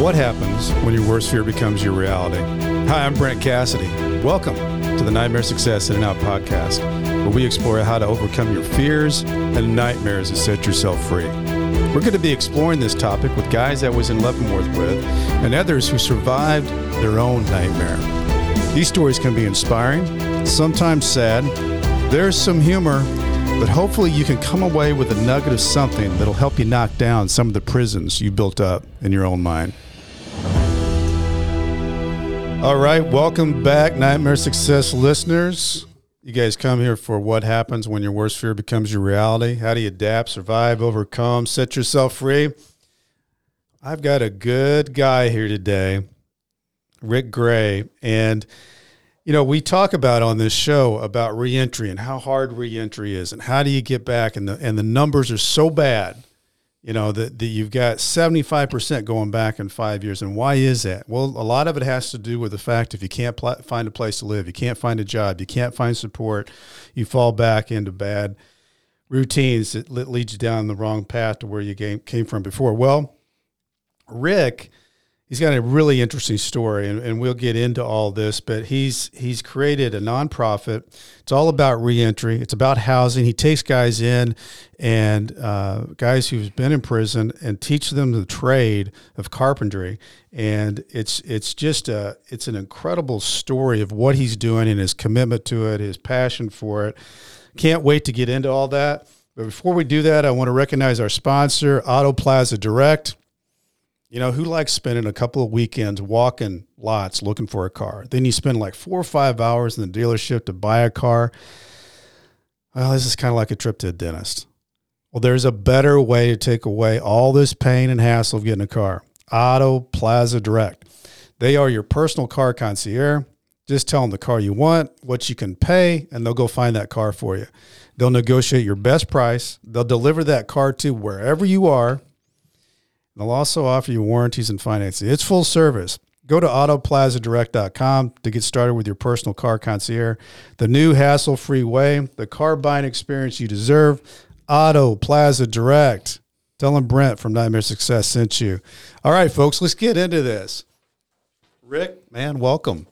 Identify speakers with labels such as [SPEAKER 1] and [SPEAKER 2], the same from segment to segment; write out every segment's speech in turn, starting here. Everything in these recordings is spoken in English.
[SPEAKER 1] What happens when your worst fear becomes your reality? Hi, I'm Brent Cassidy. Welcome to the Nightmare Success In and Out podcast, where we explore how to overcome your fears and nightmares and set yourself free. We're going to be exploring this topic with guys I was in Leavenworth with and others who survived their own nightmare. These stories can be inspiring, sometimes sad. There's some humor, but hopefully you can come away with a nugget of something that'll help you knock down some of the prisons you built up in your own mind. All right, welcome back, Nightmare Success listeners. You guys come here for what happens when your worst fear becomes your reality. How do you adapt, survive, overcome, set yourself free? I've got a good guy here today, Rick Gray. And, you know, we talk about on this show about reentry and how hard reentry is and how do you get back. And the, and the numbers are so bad you know that, you've got 75% going back in five years. And why is that? Well a lot of it has to do with the fact if you can't pl- find a place to live you can't find a job you can't find support you fall back into bad routines that lead you down the wrong path to where you came, came from before. Well rick he's got a really interesting story and, and, we'll get into all this but he's he's created a nonprofit. It's all about reentry. It's about housing. He takes guys in and uh, guys who've been in prison and teach them the trade of carpentry. And it's it's just a it's an incredible story of what he's doing and his commitment to it his passion for it. Can't wait to get into all that. But before we do that i want to recognize our sponsor auto plaza direct you know, who likes spending a couple of weekends walking lots looking for a car? Then you spend like four or five hours in the dealership to buy a car. Well, this is kind of like a trip to a dentist. Well, there's a better way to take away all this pain and hassle of getting a car. Auto Plaza Direct. They are your personal car concierge. Just tell them the car you want, what you can pay, and they'll go find that car for you. They'll negotiate your best price. They'll deliver that car to wherever you are They'll also offer you warranties and financing. It's full service. Go to autoplazadirect.com to get started with your personal car concierge. The new hassle free way, the car buying experience you deserve. Auto Plaza Direct. Tell them Brent from Nightmare Success sent you. All right, folks, let's get into this. Rick, man, welcome.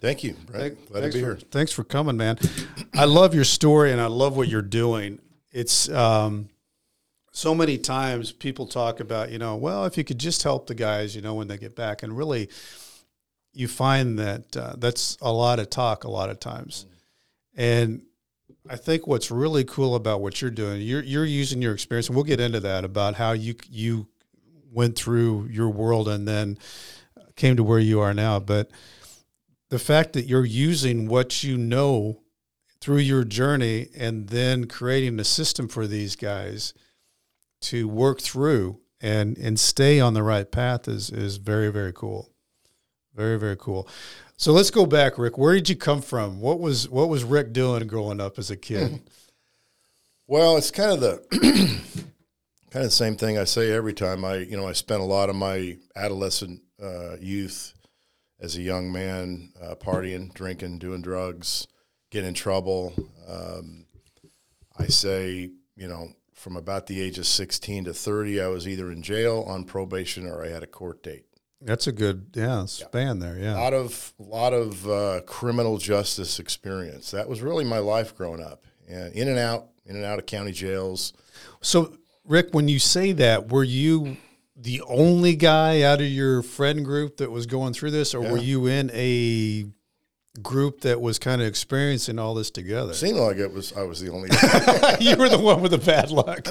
[SPEAKER 2] Thank you. Brent. Glad to be
[SPEAKER 1] for,
[SPEAKER 2] here.
[SPEAKER 1] Thanks for coming, man. I love your story and I love what you're doing. It's um, so many times people talk about, you know, well, if you could just help the guys, you know, when they get back, and really, you find that uh, that's a lot of talk a lot of times, and I think what's really cool about what you're doing, you're you're using your experience, and we'll get into that about how you you went through your world and then came to where you are now, but the fact that you're using what you know through your journey and then creating a system for these guys to work through and and stay on the right path is is very very cool. Very very cool. So let's go back rick. Where did you come from? What was what was rick doing growing up as a kid?
[SPEAKER 2] Well it's kind of the kind of the same thing i say every time. I you know i spent a lot of my adolescent uh, youth as a young man uh, partying drinking doing drugs getting in trouble. Um, i say you know from about the age of 16 to 30, I was either in jail, on probation, or I had a court date.
[SPEAKER 1] That's a good yeah span yeah. there. Yeah,
[SPEAKER 2] a lot of lot of uh, criminal justice experience. That was really my life growing up, and in and out, in and out of county jails.
[SPEAKER 1] So, Rick, when you say that, were you the only guy out of your friend group that was going through this, or yeah. were you in a group that was kind of experiencing all this together.
[SPEAKER 2] seemed like it was I was the only.
[SPEAKER 1] you were the one with the bad luck.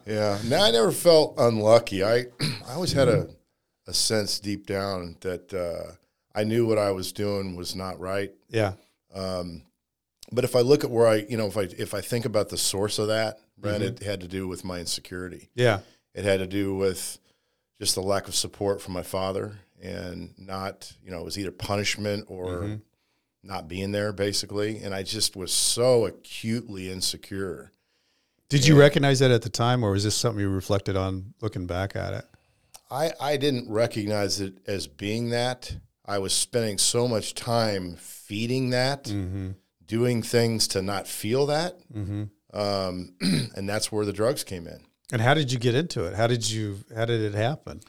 [SPEAKER 2] yeah. Now I never felt unlucky. I I always had a a sense deep down that uh, I knew what I was doing was not right.
[SPEAKER 1] Yeah.
[SPEAKER 2] Um, but if I look at where I, you know, if I if I think about the source of that, Brent, mm-hmm. it had to do with my insecurity.
[SPEAKER 1] Yeah.
[SPEAKER 2] It had to do with just the lack of support from my father and not, you know, it was either punishment or mm-hmm. not being there, basically. And I just was so acutely insecure.
[SPEAKER 1] Did and you recognize that at the time, or was this something you reflected on looking back at it?
[SPEAKER 2] I, I didn't recognize it as being that. I was spending so much time feeding that, mm-hmm. doing things to not feel that. Mm-hmm. Um, and that's where the drugs came in.
[SPEAKER 1] And how did you get into it? How did you? How did it happen?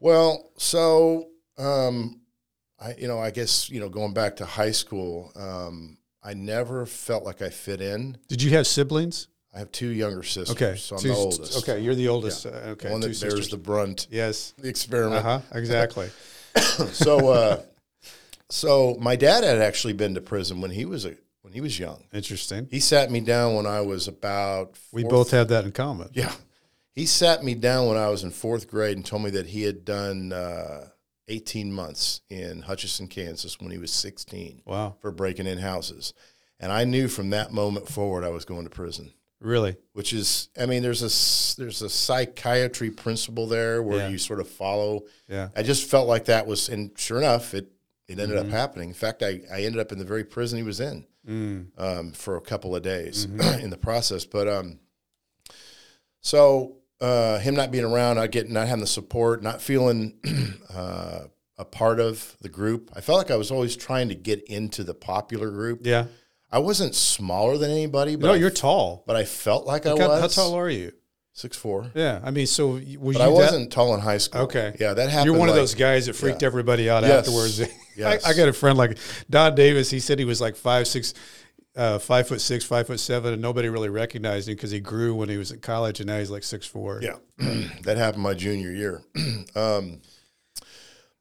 [SPEAKER 2] Well, so um, I, you know, I guess you know, going back to high school, um, I never felt like I fit in.
[SPEAKER 1] Did you have siblings?
[SPEAKER 2] I have two younger sisters.
[SPEAKER 1] Okay,
[SPEAKER 2] so I'm
[SPEAKER 1] two-
[SPEAKER 2] the oldest.
[SPEAKER 1] Okay, you're the oldest. Uh,
[SPEAKER 2] the
[SPEAKER 1] okay,
[SPEAKER 2] one that bears the brunt,
[SPEAKER 1] yes.
[SPEAKER 2] the experiment.
[SPEAKER 1] Uh huh. Exactly.
[SPEAKER 2] so, uh, so my dad had actually been to prison when he was a when he was young.
[SPEAKER 1] Interesting.
[SPEAKER 2] He sat me down when I was about.
[SPEAKER 1] We both have that in common.
[SPEAKER 2] Yeah. He sat me down when I was in fourth grade and told me that he had done uh, 18 months in Hutchinson, Kansas when he was 16
[SPEAKER 1] Wow.
[SPEAKER 2] for breaking in houses. And I knew from that moment forward I was going to prison,
[SPEAKER 1] Really?
[SPEAKER 2] which is, I mean, there's a, there's a psychiatry principle there where
[SPEAKER 1] Yeah.
[SPEAKER 2] you sort of follow.
[SPEAKER 1] Yeah.
[SPEAKER 2] I just felt like that was, and sure enough, it, it ended
[SPEAKER 1] Mm-hmm.
[SPEAKER 2] up happening. In fact, I, I ended up in the very prison he was in
[SPEAKER 1] Mm.
[SPEAKER 2] um, for a couple of days
[SPEAKER 1] Mm-hmm.
[SPEAKER 2] in the process. But um, so uh, him not being around, not getting, not having the support, not feeling uh, a part of the group. I felt like I was always trying to get into the popular group.
[SPEAKER 1] Yeah.
[SPEAKER 2] I wasn't smaller than anybody, but
[SPEAKER 1] No,
[SPEAKER 2] I,
[SPEAKER 1] you're tall.
[SPEAKER 2] but I felt like I
[SPEAKER 1] How,
[SPEAKER 2] was.
[SPEAKER 1] how tall are you?
[SPEAKER 2] Six four.
[SPEAKER 1] Yeah. I mean, so was
[SPEAKER 2] But
[SPEAKER 1] you
[SPEAKER 2] I wasn't tall in high school.
[SPEAKER 1] Okay.
[SPEAKER 2] Yeah, that happened.
[SPEAKER 1] You're one of those guys that freaked
[SPEAKER 2] yeah.
[SPEAKER 1] everybody out
[SPEAKER 2] Yes.
[SPEAKER 1] afterwards.
[SPEAKER 2] Yes.
[SPEAKER 1] I, I got a friend like Don Davis. He said he was like five six, uh, five foot six, five foot seven, and nobody really recognized him because he grew when he was in college, and now he's like six four.
[SPEAKER 2] Yeah, that happened my junior year. um,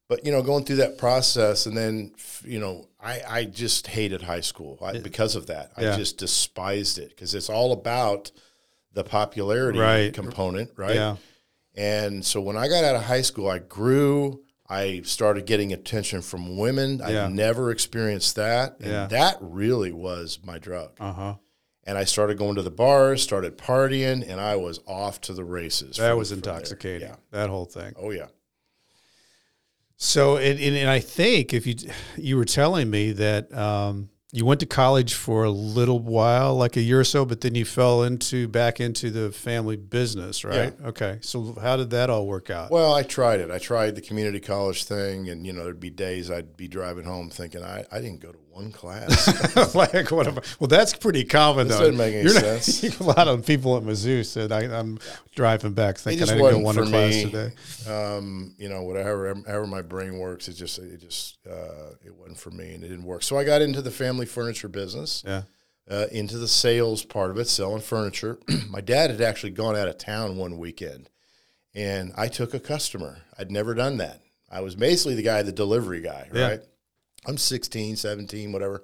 [SPEAKER 2] but you know, going through that process, and then you know, I, I just hated high school I, because of that.
[SPEAKER 1] Yeah.
[SPEAKER 2] I just despised it because it's all about the popularity
[SPEAKER 1] Right.
[SPEAKER 2] component, right?
[SPEAKER 1] Yeah.
[SPEAKER 2] And so when I got out of high school, I grew. I started getting attention from women.
[SPEAKER 1] Yeah.
[SPEAKER 2] I never experienced that, and
[SPEAKER 1] Yeah.
[SPEAKER 2] that really was my drug.
[SPEAKER 1] Uh huh.
[SPEAKER 2] And I started going to the bars, started partying, and I was off to the races.
[SPEAKER 1] That
[SPEAKER 2] from-
[SPEAKER 1] was intoxicating.
[SPEAKER 2] Yeah.
[SPEAKER 1] That whole thing.
[SPEAKER 2] Oh yeah.
[SPEAKER 1] So, and, and, and I think if you you were telling me that um, you went to college for a little while, like a year or so, but then you fell into back into the family business, right? Okay. So, how did that all work out?
[SPEAKER 2] Well, I tried it. I tried the community college thing, and you know, there'd be days I'd be driving home thinking I, I didn't go to one class.
[SPEAKER 1] like what? am I- well, that's pretty common.
[SPEAKER 2] This
[SPEAKER 1] though.
[SPEAKER 2] doesn't make any
[SPEAKER 1] You're not-
[SPEAKER 2] sense.
[SPEAKER 1] a lot of people at Mizzou said I, I'm driving back thinking I didn't go one class
[SPEAKER 2] me.
[SPEAKER 1] today.
[SPEAKER 2] um, you know, whatever, however my brain works, it just, it just, uh, it wasn't for me, and it didn't work. So I got into the family furniture business.
[SPEAKER 1] Yeah.
[SPEAKER 2] uh, into the sales part of it, selling furniture. My dad had actually gone out of town one weekend, and I took a customer. I'd never done that. I was basically the guy, the delivery guy,
[SPEAKER 1] Yeah.
[SPEAKER 2] I'm 16, 17, whatever.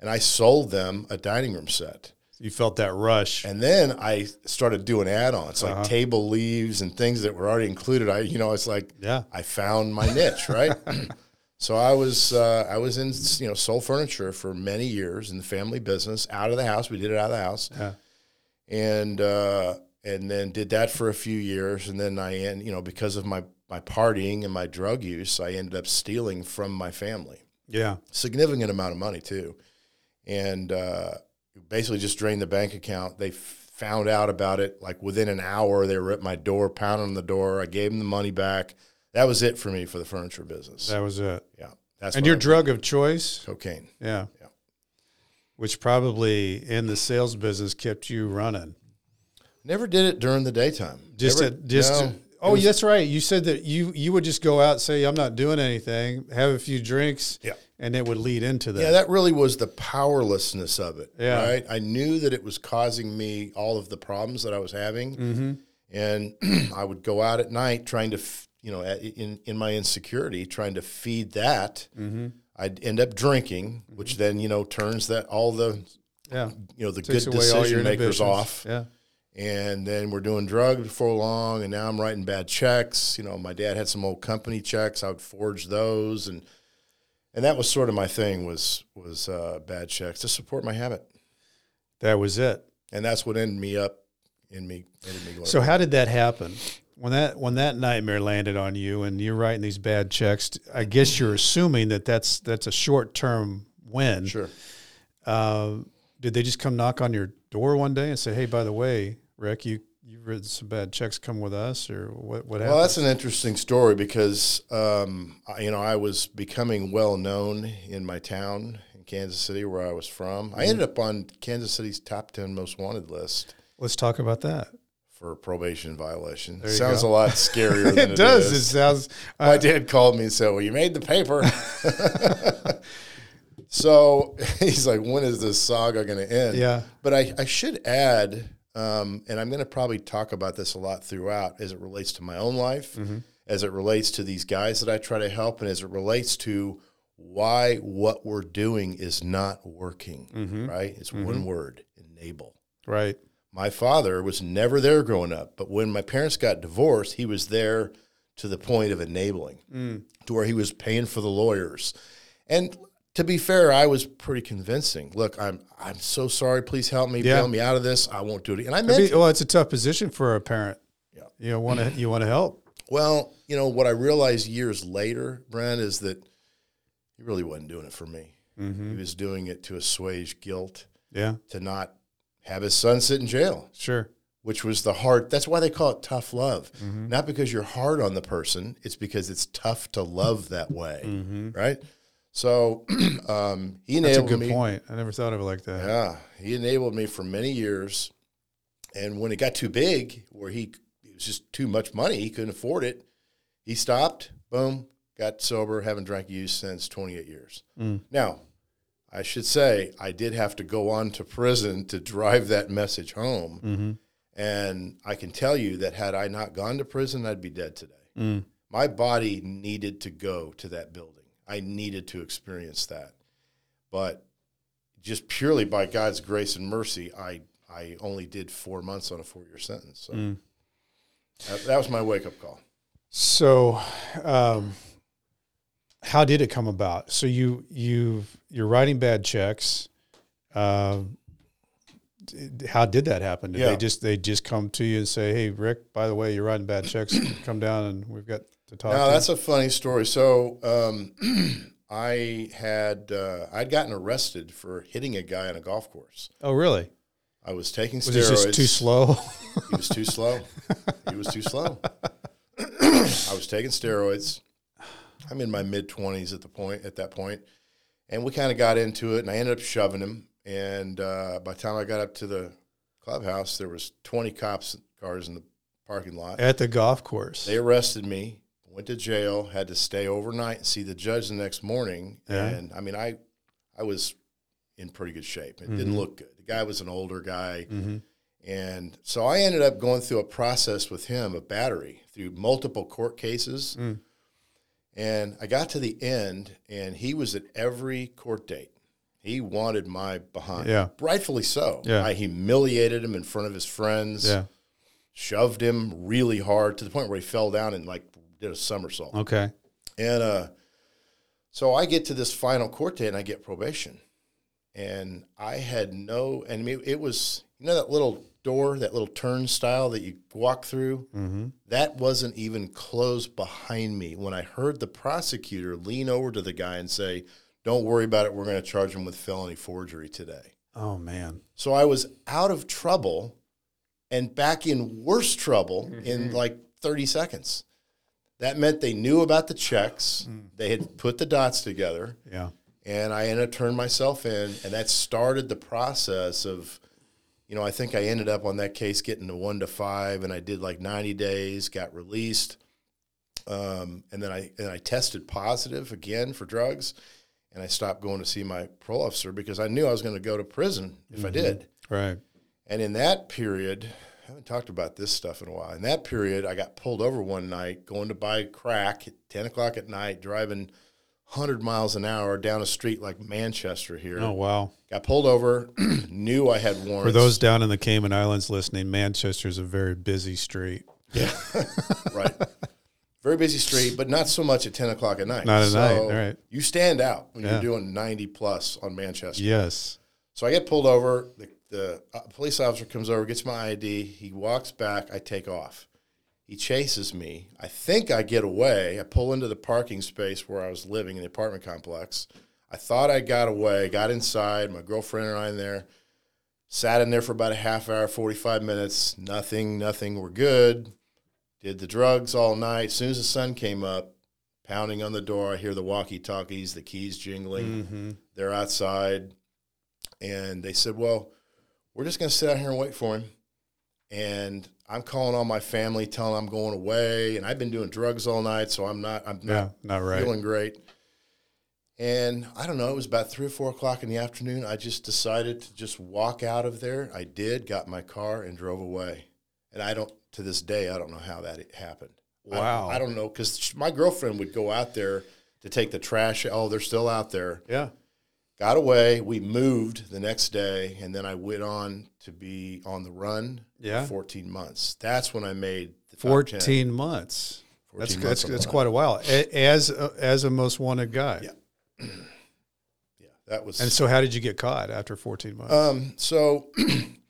[SPEAKER 2] And I sold them a dining room set.
[SPEAKER 1] You felt that rush.
[SPEAKER 2] And then I started doing add-ons like
[SPEAKER 1] Uh-huh.
[SPEAKER 2] table leaves and things that were already included. I, you know, it's like
[SPEAKER 1] Yeah.
[SPEAKER 2] I found my niche, right? so I was uh, I was in you know sold furniture for many years in the family business, out of the house. We did it out of the house,
[SPEAKER 1] Yeah.
[SPEAKER 2] and uh, and then did that for a few years, and then I end you know because of my my partying and my drug use, I ended up stealing from my family
[SPEAKER 1] Yeah.
[SPEAKER 2] significant amount of money too, and uh, basically just drained the bank account. They f- found out about it like within an hour. They were at my door, pounding on the door. I gave them the money back. That was it for me for the furniture business.
[SPEAKER 1] That was it.
[SPEAKER 2] yeah, that's
[SPEAKER 1] And your
[SPEAKER 2] I-
[SPEAKER 1] drug of choice?
[SPEAKER 2] cocaine.
[SPEAKER 1] Yeah.
[SPEAKER 2] Yeah.
[SPEAKER 1] Which probably in the sales business kept you running.
[SPEAKER 2] Never did it during the daytime.
[SPEAKER 1] Just
[SPEAKER 2] Never-
[SPEAKER 1] at, just
[SPEAKER 2] no.
[SPEAKER 1] Oh,
[SPEAKER 2] was-
[SPEAKER 1] that's right. You said that you you would just go out and say I'm not doing anything, have a few drinks,
[SPEAKER 2] Yeah.
[SPEAKER 1] and it would lead into that.
[SPEAKER 2] Yeah, that really was the powerlessness of it.
[SPEAKER 1] Yeah.
[SPEAKER 2] Right. I knew that it was causing me all of the problems that I was having,
[SPEAKER 1] mm-hmm.
[SPEAKER 2] and I would go out at night trying to, you know, in in my insecurity, trying to feed that.
[SPEAKER 1] Mm-hmm.
[SPEAKER 2] I'd end up drinking, which then you know turns that all the
[SPEAKER 1] Yeah.
[SPEAKER 2] you know the
[SPEAKER 1] Takes
[SPEAKER 2] good
[SPEAKER 1] away all your
[SPEAKER 2] decision makers
[SPEAKER 1] inhibitions.
[SPEAKER 2] off,
[SPEAKER 1] Yeah.
[SPEAKER 2] And then we're doing drugs before long, and now I'm writing bad checks. You know, my dad had some old company checks. I would forge those, and and that was sort of my thing was was uh, bad checks to support my habit,
[SPEAKER 1] That was it.
[SPEAKER 2] and that's what ended me up in me ended me.
[SPEAKER 1] So how did that happen? When that when that nightmare landed on you and you're writing these bad checks, I guess you're assuming that that's that's a short term win.
[SPEAKER 2] sure.
[SPEAKER 1] Uh, did they just come knock on your door one day and say, "Hey, by the way, Rick, you you've written some bad checks. Come with us," or what? What happened?
[SPEAKER 2] Well, that's an interesting story because um, I- you know I was becoming well known in my town in Kansas City, where I was from. I ended up on Kansas City's top ten most wanted list
[SPEAKER 1] Let's talk about that.
[SPEAKER 2] for probation violation.
[SPEAKER 1] you
[SPEAKER 2] Sounds a lot scarier than
[SPEAKER 1] It
[SPEAKER 2] it
[SPEAKER 1] does.
[SPEAKER 2] is.
[SPEAKER 1] It sounds.
[SPEAKER 2] My dad called me and said, "Well, you made the paper." so he's like, "When is this saga going to end?"
[SPEAKER 1] Yeah.
[SPEAKER 2] But I, I should add, um, and I'm going to probably talk about this a lot throughout, as it relates to my own life,
[SPEAKER 1] Mm-hmm.
[SPEAKER 2] as it relates to these guys that I try to help, and as it relates to why what we're doing is not working.
[SPEAKER 1] Mm-hmm.
[SPEAKER 2] Right? It's one word: enable.
[SPEAKER 1] right.
[SPEAKER 2] My father was never there growing up, but when my parents got divorced, he was there to the point of enabling, to where he was paying for the lawyers. And to be fair, I was pretty convincing. Look, I'm I'm so sorry. Please help me,
[SPEAKER 1] Yeah.
[SPEAKER 2] bail me out of this. I won't do it. And I meant
[SPEAKER 1] be- well, it's a tough position for a parent.
[SPEAKER 2] Yeah.
[SPEAKER 1] You know, want to you want to help.
[SPEAKER 2] well, you know what I realized years later, Brent, is that he really wasn't doing it for me. Mm-hmm. He was doing it to assuage guilt,
[SPEAKER 1] Yeah,
[SPEAKER 2] to not have his son sit in jail.
[SPEAKER 1] sure.
[SPEAKER 2] which was the hard. That's why they call it tough love. Mm-hmm. Not because you're hard on the person, it's because it's tough to love that way, mm-hmm. right? So um, he enabled me.
[SPEAKER 1] That's a good
[SPEAKER 2] me.
[SPEAKER 1] point. I never thought of it like that.
[SPEAKER 2] Yeah, he enabled me for many years, and when it got too big, where he it was just too much money, he couldn't afford it. He stopped. Boom, got sober. Haven't drank use since 28 years. Now, I should say I did have to go on to prison to drive that message home.
[SPEAKER 1] Mm-hmm.
[SPEAKER 2] And I can tell you that had I not gone to prison, I'd be dead today. My body needed to go to that building. I needed to experience that. But just purely by God's grace and mercy, I, I only did four months on a four year sentence. So that, that was my wake up call.
[SPEAKER 1] So, um, how did it come about? So you you you're writing bad checks. D- how did that happen? Did
[SPEAKER 2] Yeah.
[SPEAKER 1] they just they just come to you and say, "Hey, Rick, by the way, you're writing bad checks. come down and we've got to talk."
[SPEAKER 2] Now
[SPEAKER 1] to you."
[SPEAKER 2] that's a funny story. So um, I had uh, I'd gotten arrested for hitting a guy on a golf course.
[SPEAKER 1] oh, really?
[SPEAKER 2] I was taking
[SPEAKER 1] Was
[SPEAKER 2] steroids.
[SPEAKER 1] it just too slow?
[SPEAKER 2] He was too slow. he was too slow. I was taking steroids. I'm in my mid twenties at the point at that point, and we kind of got into it, and I ended up shoving him. And uh, by the time I got up to the clubhouse, there was 20 cops cars in the parking lot.
[SPEAKER 1] At the golf course.
[SPEAKER 2] They arrested me, went to jail, had to stay overnight and see the judge the next morning.
[SPEAKER 1] Yeah.
[SPEAKER 2] And I mean, I, I was in pretty good shape. It didn't mm-hmm. look good. The guy was an older guy. Mm-hmm. And so I ended up going through a process with him of battery through multiple court cases. Mm. And I got to the end, and he was at every court date. He wanted my behind.
[SPEAKER 1] Yeah.
[SPEAKER 2] Rightfully so.
[SPEAKER 1] Yeah.
[SPEAKER 2] I humiliated him in front of his friends
[SPEAKER 1] yeah.
[SPEAKER 2] shoved him really hard to the point where he fell down and like did a somersault.
[SPEAKER 1] Okay.
[SPEAKER 2] And uh, so I get to this final court date and I get probation. And I had no, and I mean, it was, you know, that little door, that little turnstile that you walk through?
[SPEAKER 1] Mm-hmm.
[SPEAKER 2] That wasn't even closed behind me when I heard the prosecutor lean over to the guy and say, Don't worry about it. We're going to charge him with felony forgery today.
[SPEAKER 1] Oh man.
[SPEAKER 2] So I was out of trouble and back in worse trouble in like 30 seconds. That meant they knew about the checks. They had put the dots together,
[SPEAKER 1] Yeah.
[SPEAKER 2] and I ended up turning myself in, and that started the process of, you know, I think I ended up on that case getting to one to five, and I did like 90 days, got released, um, and then I and I tested positive again for drugs, and I stopped going to see my parole officer because I knew I was going to go to prison if I mm-hmm. did.
[SPEAKER 1] Right.
[SPEAKER 2] And in that period, I haven't talked about this stuff in a while. In that period, I got pulled over one night going to buy crack at 10 o'clock at night, driving 100 miles an hour down a street like Manchester here.
[SPEAKER 1] Oh wow.
[SPEAKER 2] Got pulled over, knew I had warrants.
[SPEAKER 1] For those down in the Cayman Islands listening, Manchester is a very busy street.
[SPEAKER 2] Yeah, right. Very busy street, but not so much at 10 o'clock at night.
[SPEAKER 1] Not at
[SPEAKER 2] So
[SPEAKER 1] night, all right.
[SPEAKER 2] You stand out when
[SPEAKER 1] Yeah.
[SPEAKER 2] you're doing 90 plus on Manchester.
[SPEAKER 1] Yes.
[SPEAKER 2] So I get pulled over. The, the uh, police officer comes over, gets my ID. He walks back. I take off. He chases me. I think I get away. I pull into the parking space where I was living in the apartment complex. I thought I got away, got inside. My girlfriend and I in there. Sat in there for about a half hour, 45 minutes. Nothing, nothing. We're good. Did the drugs all night. As soon as the sun came up, pounding on the door, I hear the walkie talkies, the keys jingling. Mm-hmm. They're outside. And they said, Well, we're just going to sit out here and wait for him. and I'm calling all my family, telling them I'm going away, and I've been doing drugs all night, so I'm not I'm
[SPEAKER 1] Yeah,
[SPEAKER 2] not
[SPEAKER 1] not right.
[SPEAKER 2] feeling great. And I don't know, it was about three or four o'clock in the afternoon. I just decided to just walk out of there. I did, got my car and drove away. And I don't, to this day, I don't know how that happened.
[SPEAKER 1] Wow.
[SPEAKER 2] I, don't know, because my girlfriend would go out there to take the trash. Oh, they're still out there.
[SPEAKER 1] Yeah.
[SPEAKER 2] Got away. We moved the next day, and then I went on to be on the run
[SPEAKER 1] Yeah.
[SPEAKER 2] for 14 months. That's when I made the top 10.
[SPEAKER 1] 14 months.
[SPEAKER 2] 14
[SPEAKER 1] That's,
[SPEAKER 2] months
[SPEAKER 1] that's, that's quite a while as a, as a most wanted guy.
[SPEAKER 2] Yeah. Yeah, that was.
[SPEAKER 1] And so, how did you get caught after 14 months?
[SPEAKER 2] um, so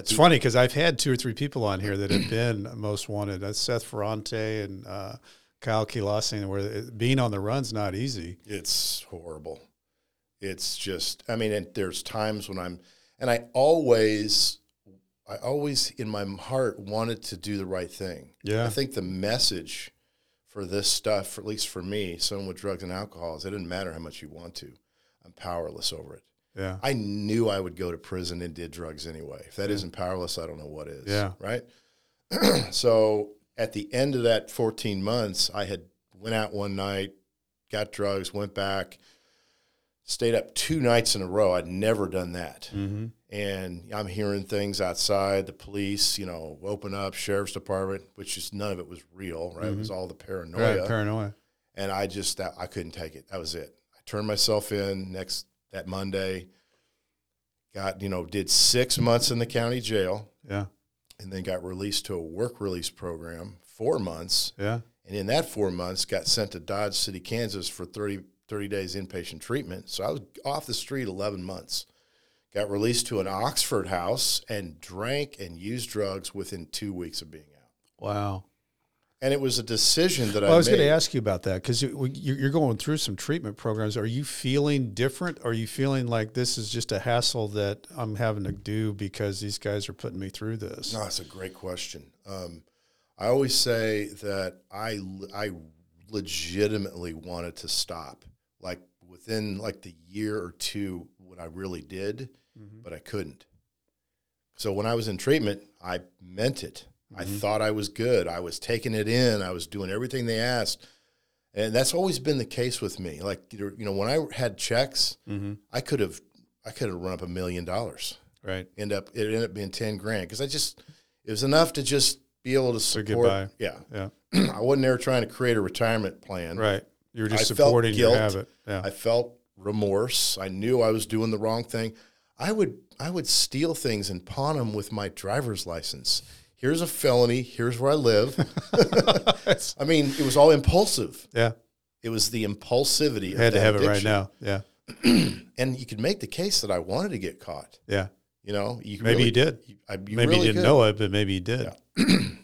[SPEAKER 1] it's funny because I've had two or three people on here that have been most wanted. That's Seth Ferranti and uh, Kyle Kilasing, where it, being on the run's not easy.
[SPEAKER 2] It's horrible. It's just, I mean, and there's times when I'm, and I always, I always in my heart wanted to do the right thing.
[SPEAKER 1] Yeah.
[SPEAKER 2] I think the message for this stuff, for, at least for me, someone with drugs and alcohol, is it doesn't matter how much you want to. I'm powerless over it.
[SPEAKER 1] Yeah.
[SPEAKER 2] I knew I would go to prison and did drugs anyway. If that not powerless, I don't know what is.
[SPEAKER 1] Yeah.
[SPEAKER 2] Right. so at the end of that 14 months, I had went out one night, got drugs, went back, stayed up two nights in a row. I'd never done that.
[SPEAKER 1] Mm-hmm.
[SPEAKER 2] And I'm hearing things outside, the police, you know, open up, sheriff's department, which is none of it was real, right? It was all the paranoia
[SPEAKER 1] Right. Paranoia.
[SPEAKER 2] and I just that I couldn't take it. That was it. I turned myself in next that Monday. Got you know did six months in the county jail,
[SPEAKER 1] Yeah.
[SPEAKER 2] and then got released to a work release program four months,
[SPEAKER 1] Yeah.
[SPEAKER 2] and in that four months got sent to Dodge City, Kansas for 30, 30 days inpatient treatment. So I was off the street eleven months. Got released to an Oxford house and drank and used drugs within two weeks of being out.
[SPEAKER 1] Wow.
[SPEAKER 2] And it was a decision that
[SPEAKER 1] Well,
[SPEAKER 2] I,
[SPEAKER 1] I was going to ask you about that because you're going through some treatment programs. Are you feeling different? Are you feeling like this is just a hassle that I'm having to do because these guys are putting me through this?
[SPEAKER 2] No, that's a great question. Um, I always say that I I legitimately wanted to stop, like within like the year or two when I really did, but I couldn't. So when I was in treatment, I meant it. I thought I was good. I was taking it in. I was doing everything they asked, and that's always been the case with me. Like you know, when I had checks,
[SPEAKER 1] Mm-hmm.
[SPEAKER 2] I could have I could have run up a million dollars
[SPEAKER 1] Right.
[SPEAKER 2] end up it ended up being 10 grand because i just it was enough to just be able to
[SPEAKER 1] get
[SPEAKER 2] support
[SPEAKER 1] by.
[SPEAKER 2] yeah
[SPEAKER 1] Yeah.
[SPEAKER 2] i wasn't there trying to create a retirement plan
[SPEAKER 1] Right. You were just
[SPEAKER 2] I
[SPEAKER 1] supporting your habit. Yeah.
[SPEAKER 2] i felt remorse i knew i was doing the wrong thing i would i would steal things and pawn them with my driver's license here's a felony here's where i live i mean it was all impulsive
[SPEAKER 1] yeah.
[SPEAKER 2] it was the impulsivity of
[SPEAKER 1] Had to have it right now. Yeah.
[SPEAKER 2] and you could make the case that i wanted to get caught
[SPEAKER 1] Yeah.
[SPEAKER 2] you know you
[SPEAKER 1] Maybe
[SPEAKER 2] really-
[SPEAKER 1] you did.
[SPEAKER 2] you, I, you
[SPEAKER 1] maybe
[SPEAKER 2] really
[SPEAKER 1] you didn't
[SPEAKER 2] could.
[SPEAKER 1] know it, but maybe you did.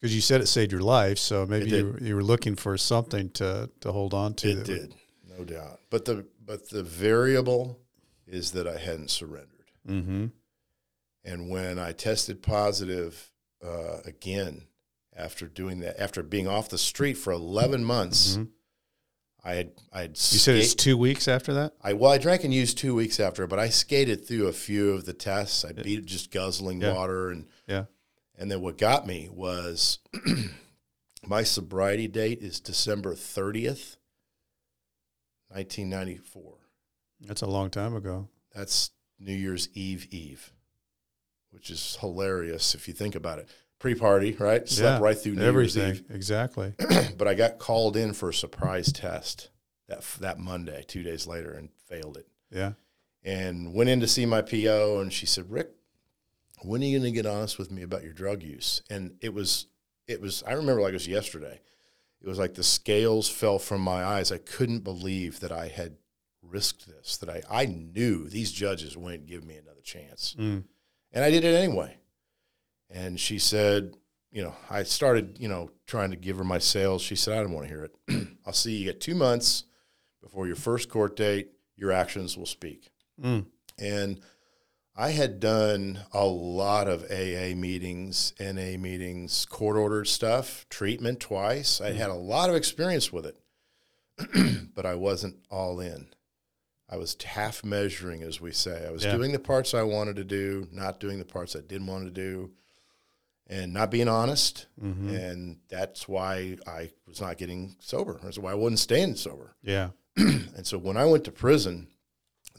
[SPEAKER 1] Because you said it saved your life, so maybe you, were- you were looking for something to, to hold on to.
[SPEAKER 2] It
[SPEAKER 1] that would-
[SPEAKER 2] did, no doubt. But the but the variable is that I hadn't surrendered.
[SPEAKER 1] Mm-hmm.
[SPEAKER 2] And when I tested positive uh, again after doing that, after being off the street for eleven months,
[SPEAKER 1] Mhm.
[SPEAKER 2] I had I had
[SPEAKER 1] You said it's two weeks after that?
[SPEAKER 2] I well I drank and used two weeks after, but I skated through a few of the tests. I beat it just guzzling
[SPEAKER 1] Yeah.
[SPEAKER 2] water and
[SPEAKER 1] Yeah.
[SPEAKER 2] and then what got me was my sobriety date is December thirtieth, nineteen ninety four.
[SPEAKER 1] That's a long time ago.
[SPEAKER 2] That's New Year's Eve Eve, which is hilarious if you think about it. Pre-party, right? Slept
[SPEAKER 1] Yeah,
[SPEAKER 2] right through New
[SPEAKER 1] Everything.
[SPEAKER 2] Year's Eve.
[SPEAKER 1] Exactly.
[SPEAKER 2] but I got called in for a surprise test that that Monday, two days later, and failed it.
[SPEAKER 1] Yeah.
[SPEAKER 2] And went in to see my PO, and she said, "Rick, when are you going to get honest with me about your drug use?" And it was, it was. I remember like it was yesterday. It was like the scales fell from my eyes. I couldn't believe that I had risked this. That I I knew these judges wouldn't give me another chance,
[SPEAKER 1] Mm.
[SPEAKER 2] And I did it anyway. And she said, you know, I started, you know, trying to give her my sales. She said, I don't want to hear it. I'll see you at two months before your first court date. Your actions will speak.
[SPEAKER 1] Mm.
[SPEAKER 2] And I had done a lot of AA meetings, NA meetings, court ordered stuff, treatment twice. I had a lot of experience with it, but I wasn't all in. I was half measuring, as we say. I was
[SPEAKER 1] Yeah.
[SPEAKER 2] doing the parts I wanted to do, not doing the parts I didn't want to do. and not being honest,
[SPEAKER 1] Mm-hmm.
[SPEAKER 2] and that's why I was not getting sober. That's why I wasn't staying sober.
[SPEAKER 1] Yeah.
[SPEAKER 2] And so when I went to prison,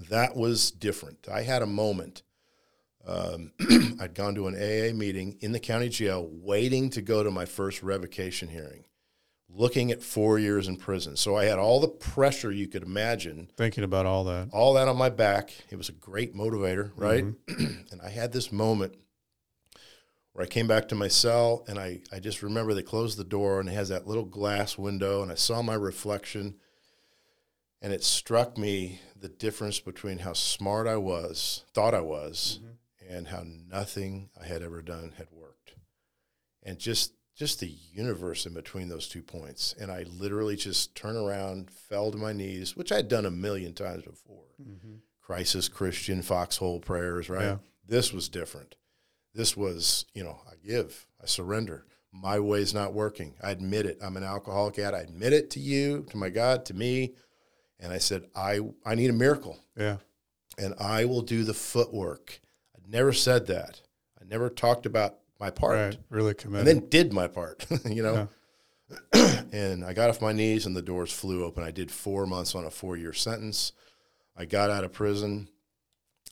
[SPEAKER 2] that was different. I had a moment. Um, I'd gone to an AA meeting in the county jail, waiting to go to my first revocation hearing, looking at four years in prison. So I had all the pressure you could imagine,
[SPEAKER 1] Thinking about all that.
[SPEAKER 2] all that on my back. It was a great motivator, mm-hmm. right? and I had this moment where I came back to my cell and I, I just remember they closed the door and it has that little glass window and I saw my reflection and it struck me the difference between how smart I was, thought I was, mm-hmm. and how nothing I had ever done had worked. And just just the universe in between those two points. And I literally just turned around, fell to my knees, which I'd done a million times before. Mm-hmm. Crisis Christian foxhole prayers, right?
[SPEAKER 1] Yeah.
[SPEAKER 2] This was different. This was, you know, I give, I surrender. My way's not working. I admit it. I'm an alcoholic. At. I admit it to you, to my God, to me. And I said, I, I need a miracle
[SPEAKER 1] Yeah.
[SPEAKER 2] and I will do the footwork. I never said that. I never talked about my part
[SPEAKER 1] Right. Really committed.
[SPEAKER 2] and then did my part, you know. and I got off my knees and the doors flew open. I did four months on a four year sentence. I got out of prison.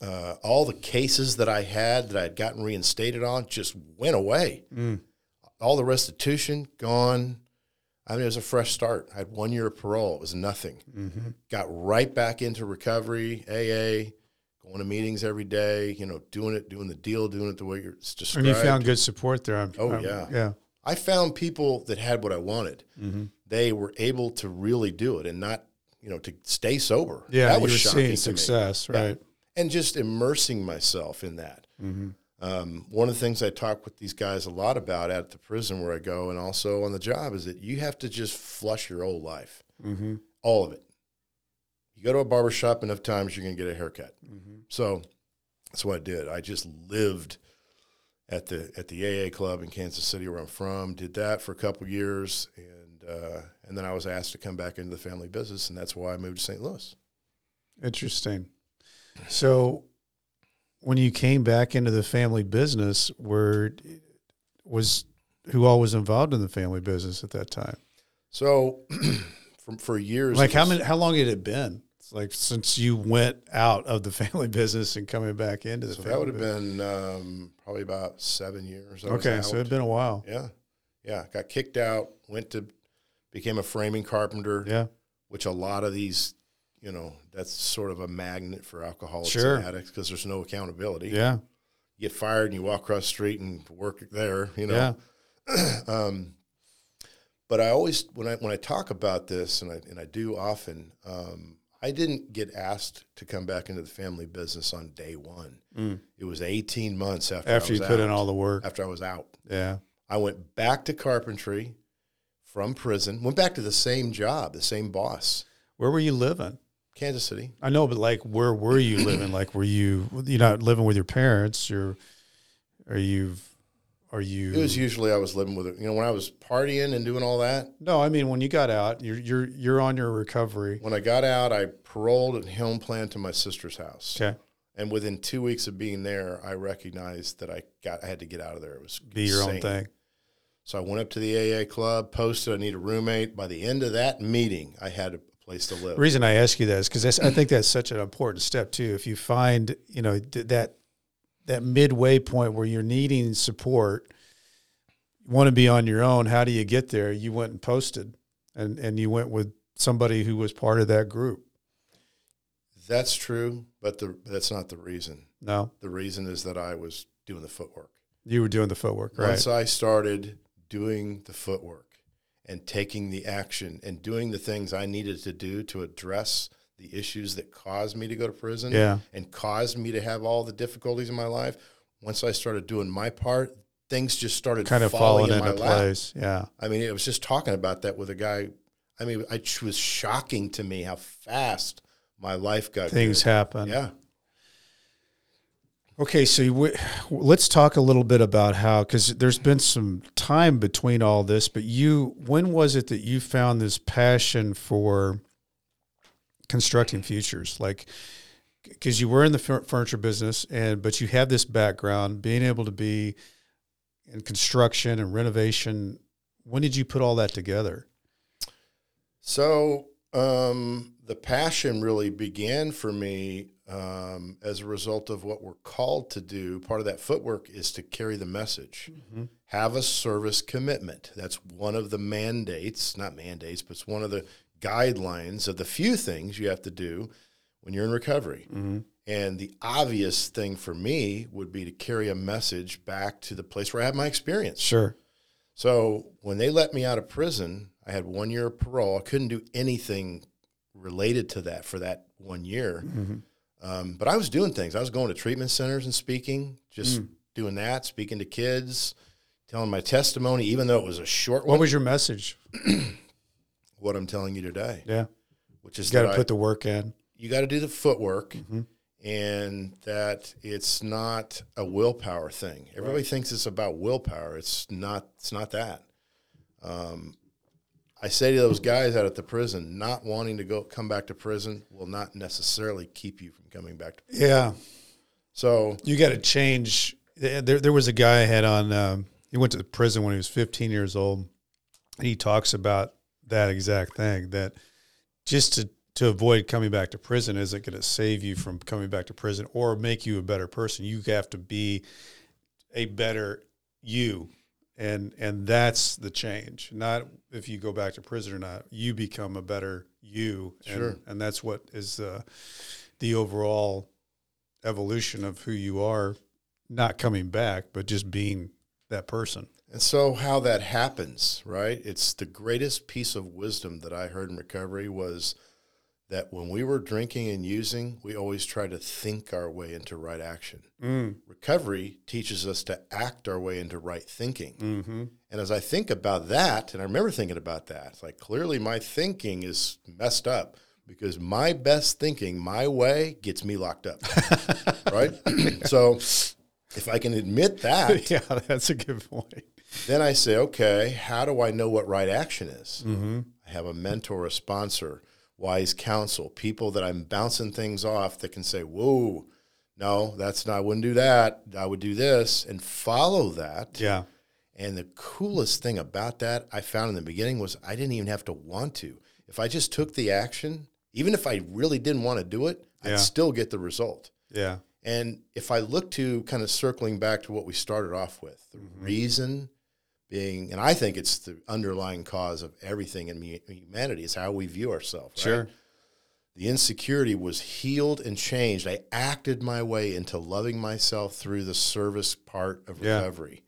[SPEAKER 2] Uh, all the cases that I had that I had gotten reinstated on just went away.
[SPEAKER 1] Mm.
[SPEAKER 2] All the restitution gone. I mean, it was a fresh start. I had one year of parole. It was nothing.
[SPEAKER 1] Mm-hmm.
[SPEAKER 2] Got right back into recovery, AA, going to meetings every day. You know, doing it, doing the deal, doing it the way you're described.
[SPEAKER 1] And you found good support there. I'm,
[SPEAKER 2] Oh,
[SPEAKER 1] I'm-
[SPEAKER 2] yeah.
[SPEAKER 1] Yeah.
[SPEAKER 2] I found people that had what I wanted.
[SPEAKER 1] Mm-hmm.
[SPEAKER 2] They were able to really do it and not, you know, to stay sober.
[SPEAKER 1] Yeah.
[SPEAKER 2] that
[SPEAKER 1] you
[SPEAKER 2] was
[SPEAKER 1] were
[SPEAKER 2] shocking
[SPEAKER 1] seeing
[SPEAKER 2] to me.
[SPEAKER 1] success.
[SPEAKER 2] Yeah.
[SPEAKER 1] Right.
[SPEAKER 2] And just immersing myself in that.
[SPEAKER 1] Mm-hmm.
[SPEAKER 2] Um, one of the things I talk with these guys a lot about at the prison where I go and also on the job is that you have to just flush your old life,
[SPEAKER 1] Mm-hmm.
[SPEAKER 2] all of it. You go to a barber shop enough times, you're going to get a haircut.
[SPEAKER 1] Mm-hmm.
[SPEAKER 2] So that's what I did. I just lived at the at the AA club in Kansas City, where I'm from. Did that for a couple years, and uh, and then I was asked to come back into the family business, and that's why I moved to St. Louis.
[SPEAKER 1] Interesting. So, when you came back into the family business, were was who all was involved in the family business at that time?
[SPEAKER 2] So, for for years,
[SPEAKER 1] Like
[SPEAKER 2] it
[SPEAKER 1] how many? How long had it been? It's like since you went out of the family business and coming back into the
[SPEAKER 2] So
[SPEAKER 1] family.
[SPEAKER 2] that would have been um, probably about seven years. I
[SPEAKER 1] okay. So it
[SPEAKER 2] out.
[SPEAKER 1] had been a while.
[SPEAKER 2] yeah, yeah. Got kicked out. Went to became a framing carpenter.
[SPEAKER 1] Yeah.
[SPEAKER 2] which a lot of these, you know, that's sort of a magnet for alcoholics
[SPEAKER 1] Sure.
[SPEAKER 2] and addicts because there's no accountability.
[SPEAKER 1] Yeah.
[SPEAKER 2] You get fired and you walk across the street and work there, you know.
[SPEAKER 1] Yeah.
[SPEAKER 2] um, but I always when I when I talk about this and I and I do often, um, I didn't get asked to come back into the family business on day one.
[SPEAKER 1] Mm.
[SPEAKER 2] It was 18 months after
[SPEAKER 1] After you put
[SPEAKER 2] out,
[SPEAKER 1] in all the work.
[SPEAKER 2] after I was out.
[SPEAKER 1] Yeah.
[SPEAKER 2] I went back to carpentry from prison. Went back to the same job, the same boss,
[SPEAKER 1] Where were you living?
[SPEAKER 2] Kansas City.
[SPEAKER 1] I know, but like, where were you living? Like, were you you're not living with your parents? You're, are you, are you?
[SPEAKER 2] It was usually I was living with it. You know, when I was partying and doing all that,
[SPEAKER 1] no, I mean, when you got out, you're you're you're on your recovery.
[SPEAKER 2] when I got out, I paroled and home planned to my sister's house.
[SPEAKER 1] Okay,
[SPEAKER 2] And within two weeks of being there, I recognized that I got I had to get out of there. It was
[SPEAKER 1] be your own thing.
[SPEAKER 2] So I went up to the AA club, posted I need a roommate. By the end of that meeting, I had a place to live.
[SPEAKER 1] The reason I ask you that is because I think that's such an important step too. If you find you know th- that that midway point where you're needing support, you want to be on your own. How do you get there? You went and posted, and and you went with somebody who was part of that group.
[SPEAKER 2] That's true, but the, that's not the reason.
[SPEAKER 1] No,
[SPEAKER 2] The reason is that I was doing the footwork.
[SPEAKER 1] you were doing the footwork, right?
[SPEAKER 2] Once I started doing the footwork and taking the action and doing the things I needed to do to address the issues that caused me to go to prison
[SPEAKER 1] Yeah.
[SPEAKER 2] and caused me to have all the difficulties in my life, once I started doing my part, things just started
[SPEAKER 1] kind of
[SPEAKER 2] falling
[SPEAKER 1] falling
[SPEAKER 2] in
[SPEAKER 1] into place. Yeah.
[SPEAKER 2] I mean, it was just talking about that with a guy. I mean, it was shocking to me how fast my life got.
[SPEAKER 1] Things
[SPEAKER 2] good.
[SPEAKER 1] happen.
[SPEAKER 2] Yeah.
[SPEAKER 1] Okay, so you, let's talk a little bit about how because there's been some time between all this, but you when was it that you found this passion for constructing futures? Like because you were in the furniture business and but you have this background being able to be in construction and renovation. When did you put all that together?
[SPEAKER 2] So um, the passion really began for me um, as a result of what we're called to do. Part of that footwork is to carry the message, mm-hmm. have a service commitment. That's one of the mandates, not mandates, but it's one of the guidelines of the few things you have to do when you're in recovery. Mm-hmm. And the obvious thing for me would be to carry a message back to the place where I had my experience.
[SPEAKER 1] Sure.
[SPEAKER 2] So when they let me out of prison, I had one year of parole. I couldn't do anything related to that for that one year. Mm-hmm. Um, but I was doing things. I was going to treatment centers and speaking, just mm. doing that, speaking to kids, telling my testimony, even though it was a short
[SPEAKER 1] one. What was your message?
[SPEAKER 2] what I'm telling you today.
[SPEAKER 1] Yeah.
[SPEAKER 2] Which is
[SPEAKER 1] you got to put the work in.
[SPEAKER 2] You got to do the footwork. Mm-hmm. And that it's not a willpower thing. Everybody right. thinks it's about willpower. It's not. It's not that. Um, I say to those guys out at the prison, not wanting to go come back to prison will not necessarily keep you from coming back to
[SPEAKER 1] prison. Yeah.
[SPEAKER 2] So
[SPEAKER 1] you got to change. There, there was a guy I had on. Um, he went to the prison when he was 15 years old, and he talks about that exact thing. That just to to avoid coming back to prison isn't going to save you from coming back to prison or make you a better person. You have to be a better you and and that's the change not if you go back to prison or not you become a better you
[SPEAKER 2] sure.
[SPEAKER 1] and, and that's what is uh, the overall evolution of who you are not coming back but just being that person
[SPEAKER 2] and so how that happens right it's the greatest piece of wisdom that i heard in recovery was that when we were drinking and using, we always try to think our way into right action. Mm. Recovery teaches us to act our way into right thinking. Mm-hmm. And as I think about that, and I remember thinking about that, it's like clearly my thinking is messed up because my best thinking, my way, gets me locked up. right? so if I can admit that.
[SPEAKER 1] yeah, that's a good point.
[SPEAKER 2] Then I say, okay, how do I know what right action is? Mm-hmm. I have a mentor, a sponsor wise counsel, people that I'm bouncing things off that can say, whoa, no, that's not, I wouldn't do that. I would do this and follow that.
[SPEAKER 1] Yeah.
[SPEAKER 2] And the coolest thing about that I found in the beginning was I didn't even have to want to. If I just took the action, even if I really didn't want to do it, yeah. I'd still get the result.
[SPEAKER 1] Yeah.
[SPEAKER 2] And if I look to kind of circling back to what we started off with, the mm-hmm. reason being, and I think it's the underlying cause of everything in humanity is how we view ourselves. Right?
[SPEAKER 1] Sure.
[SPEAKER 2] The insecurity was healed and changed. I acted my way into loving myself through the service part of recovery,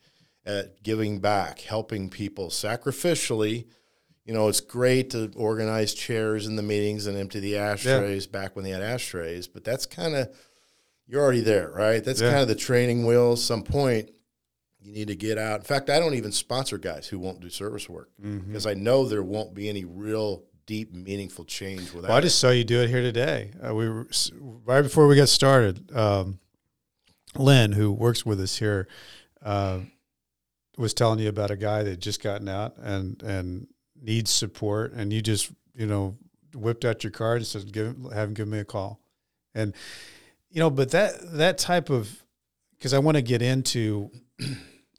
[SPEAKER 2] yeah. at giving back, helping people sacrificially. You know, it's great to organize chairs in the meetings and empty the ashtrays yeah. back when they had ashtrays, but that's kind of you're already there, right? That's yeah. kind of the training wheels. Some point you need to get out. In fact, I don't even sponsor guys who won't do service work because mm-hmm. I know there won't be any real deep, meaningful change without.
[SPEAKER 1] Well, I just saw you do it here today. Uh, we were, right before we got started. Um, Lynn, who works with us here, uh, was telling you about a guy that just gotten out and and needs support, and you just you know whipped out your card and said, "Give have him give me a call," and you know, but that that type of because I want to get into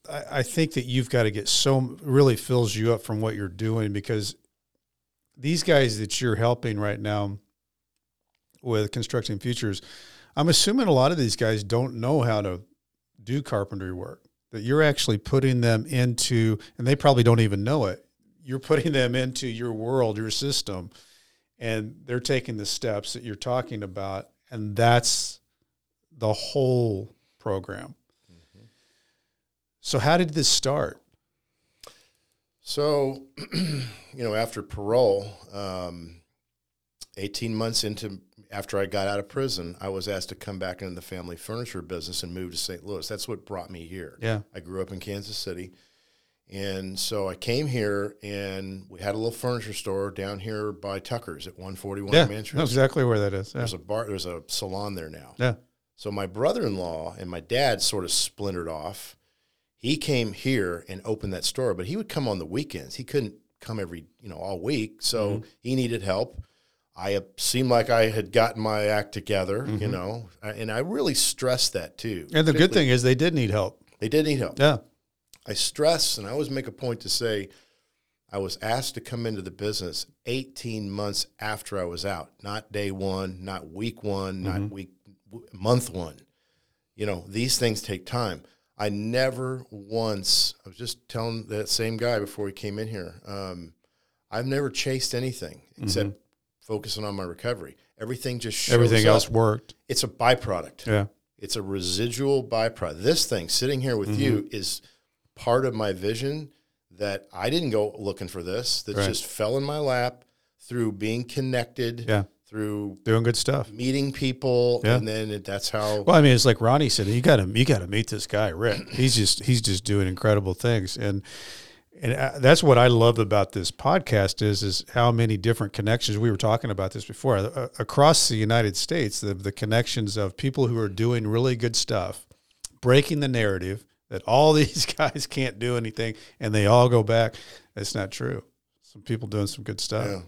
[SPEAKER 1] I, I think that you've got to get so really fills you up from what you're doing because these guys that you're helping right now with constructing futures, I'm assuming a lot of these guys don't know how to do carpentry work. That you're actually putting them into, and they probably don't even know it. You're putting them into your world, your system, and they're taking the steps that you're talking about, and that's the whole program. So, how did this start?
[SPEAKER 2] So, you know, after parole, um, 18 months into after I got out of prison, I was asked to come back into the family furniture business and move to St. Louis. That's what brought me here.
[SPEAKER 1] Yeah.
[SPEAKER 2] I grew up in Kansas City. And so I came here and we had a little furniture store down here by Tucker's at 141
[SPEAKER 1] yeah,
[SPEAKER 2] Mansion.
[SPEAKER 1] That's exactly where that is.
[SPEAKER 2] Yeah. There's a bar, there's a salon there now.
[SPEAKER 1] Yeah.
[SPEAKER 2] So my brother in law and my dad sort of splintered off he came here and opened that store, but he would come on the weekends. He couldn't come every, you know, all week. So mm-hmm. he needed help. I seemed like I had gotten my act together, mm-hmm. you know, and I really stressed that too.
[SPEAKER 1] And the good thing is they did need help.
[SPEAKER 2] They did need help.
[SPEAKER 1] Yeah.
[SPEAKER 2] I stress and I always make a point to say I was asked to come into the business 18 months after I was out, not day one, not week one, not week month one. You know, these things take time. I never once. I was just telling that same guy before he came in here. Um, I've never chased anything except focusing on my recovery. Everything just shows
[SPEAKER 1] Everything
[SPEAKER 2] up.
[SPEAKER 1] else worked.
[SPEAKER 2] It's a byproduct.
[SPEAKER 1] Yeah.
[SPEAKER 2] It's a residual byproduct. This thing sitting here with you
[SPEAKER 1] Mm-hmm.
[SPEAKER 2] is part of my vision that I didn't go looking for this. That
[SPEAKER 1] Right.
[SPEAKER 2] just fell in my lap through being connected,
[SPEAKER 1] Yeah.
[SPEAKER 2] Through
[SPEAKER 1] Doing good stuff.
[SPEAKER 2] meeting people,
[SPEAKER 1] Yeah.
[SPEAKER 2] and then it, that's how.
[SPEAKER 1] Well, I mean, it's like Ronnie said. You got to you got to meet this guy, Rick. He's just he's just doing incredible things, and and uh, that's what I love about this podcast is is how many different connections. We were talking about this before uh, across the United States. The the connections of people who are doing really good stuff, breaking the narrative that all these guys can't do anything, and they all go back. That's not true. Some people doing some good stuff.
[SPEAKER 2] Yeah.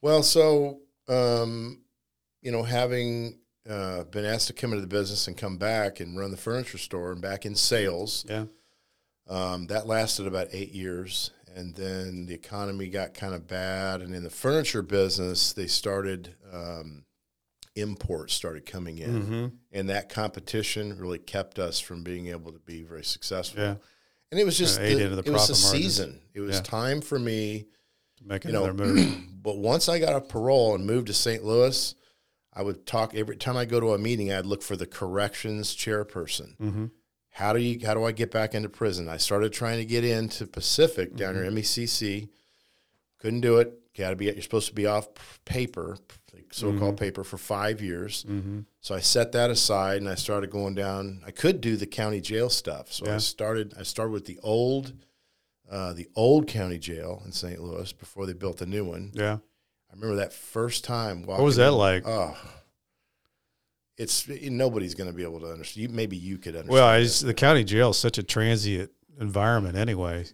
[SPEAKER 2] Well, so um, you know, having uh, been asked to come into the business and come back and run the furniture store and back in sales,
[SPEAKER 1] Yeah.
[SPEAKER 2] um, that lasted about eight years, and then the economy got kind of bad, and in the furniture business, they started um, imports started coming in,
[SPEAKER 1] Mm-hmm.
[SPEAKER 2] and that competition really kept us from being able to be very successful.
[SPEAKER 1] Yeah.
[SPEAKER 2] And it was just
[SPEAKER 1] Kinda
[SPEAKER 2] the-
[SPEAKER 1] the
[SPEAKER 2] it was
[SPEAKER 1] profit margins.
[SPEAKER 2] season. It was
[SPEAKER 1] Yeah.
[SPEAKER 2] time for me
[SPEAKER 1] Make
[SPEAKER 2] you know,
[SPEAKER 1] move.
[SPEAKER 2] but once I got a parole and moved to St. Louis, I would talk every time I go to a meeting. I'd look for the corrections chairperson.
[SPEAKER 1] Mm-hmm.
[SPEAKER 2] How do you? How do I get back into prison? I started trying to get into Pacific down
[SPEAKER 1] Mm-hmm.
[SPEAKER 2] here, MECC. Couldn't do it. Got to be. You're supposed to be off paper, like so-called paper, for five years.
[SPEAKER 1] Mm-hmm.
[SPEAKER 2] So I set that aside and I started going down. I could do the county jail stuff. So I started. I started with the old, uh, the old county jail in St. Louis before they built the new one.
[SPEAKER 1] Yeah.
[SPEAKER 2] I remember that first time.
[SPEAKER 1] What was that like?
[SPEAKER 2] Oh, it's nobody's going to be able to understand. You, maybe you could understand.
[SPEAKER 1] Well, I just, the county jail is such a transient environment anyway.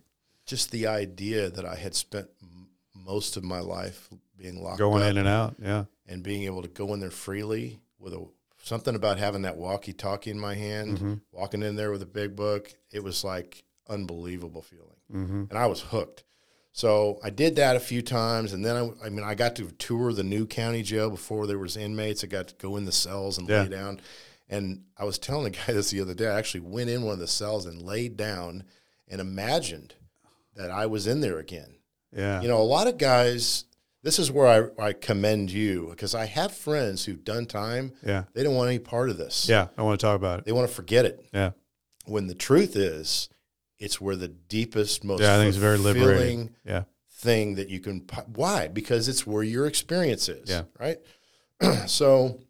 [SPEAKER 2] just the idea that I had spent m- most of my life being locked
[SPEAKER 1] Going in and out. Yeah.
[SPEAKER 2] and being able to go in there freely with a something about having that walkie-talkie in my hand,
[SPEAKER 1] Mm-hmm.
[SPEAKER 2] walking in there with a big book. It was like unbelievable feeling,
[SPEAKER 1] Mm-hmm.
[SPEAKER 2] and I was hooked. So I did that a few times, and then I, I mean, I got to tour the new county jail before there was inmates. I got to go in the cells and
[SPEAKER 1] Yeah.
[SPEAKER 2] lay down. And I was telling the guy this the other day. I actually went in one of the cells and laid down and imagined that I was in there again.
[SPEAKER 1] Yeah.
[SPEAKER 2] You know, a lot of guys. This is where I, I commend you because I have friends who've done time.
[SPEAKER 1] yeah.
[SPEAKER 2] They don't want any part of this.
[SPEAKER 1] Yeah. I want to talk about it.
[SPEAKER 2] They want to forget it.
[SPEAKER 1] Yeah.
[SPEAKER 2] When the truth is, it's where the deepest, most
[SPEAKER 1] Yeah. I think it's very liberating. Yeah.
[SPEAKER 2] thing that you can. Why? Because it's where your experience is.
[SPEAKER 1] Yeah.
[SPEAKER 2] Right. so,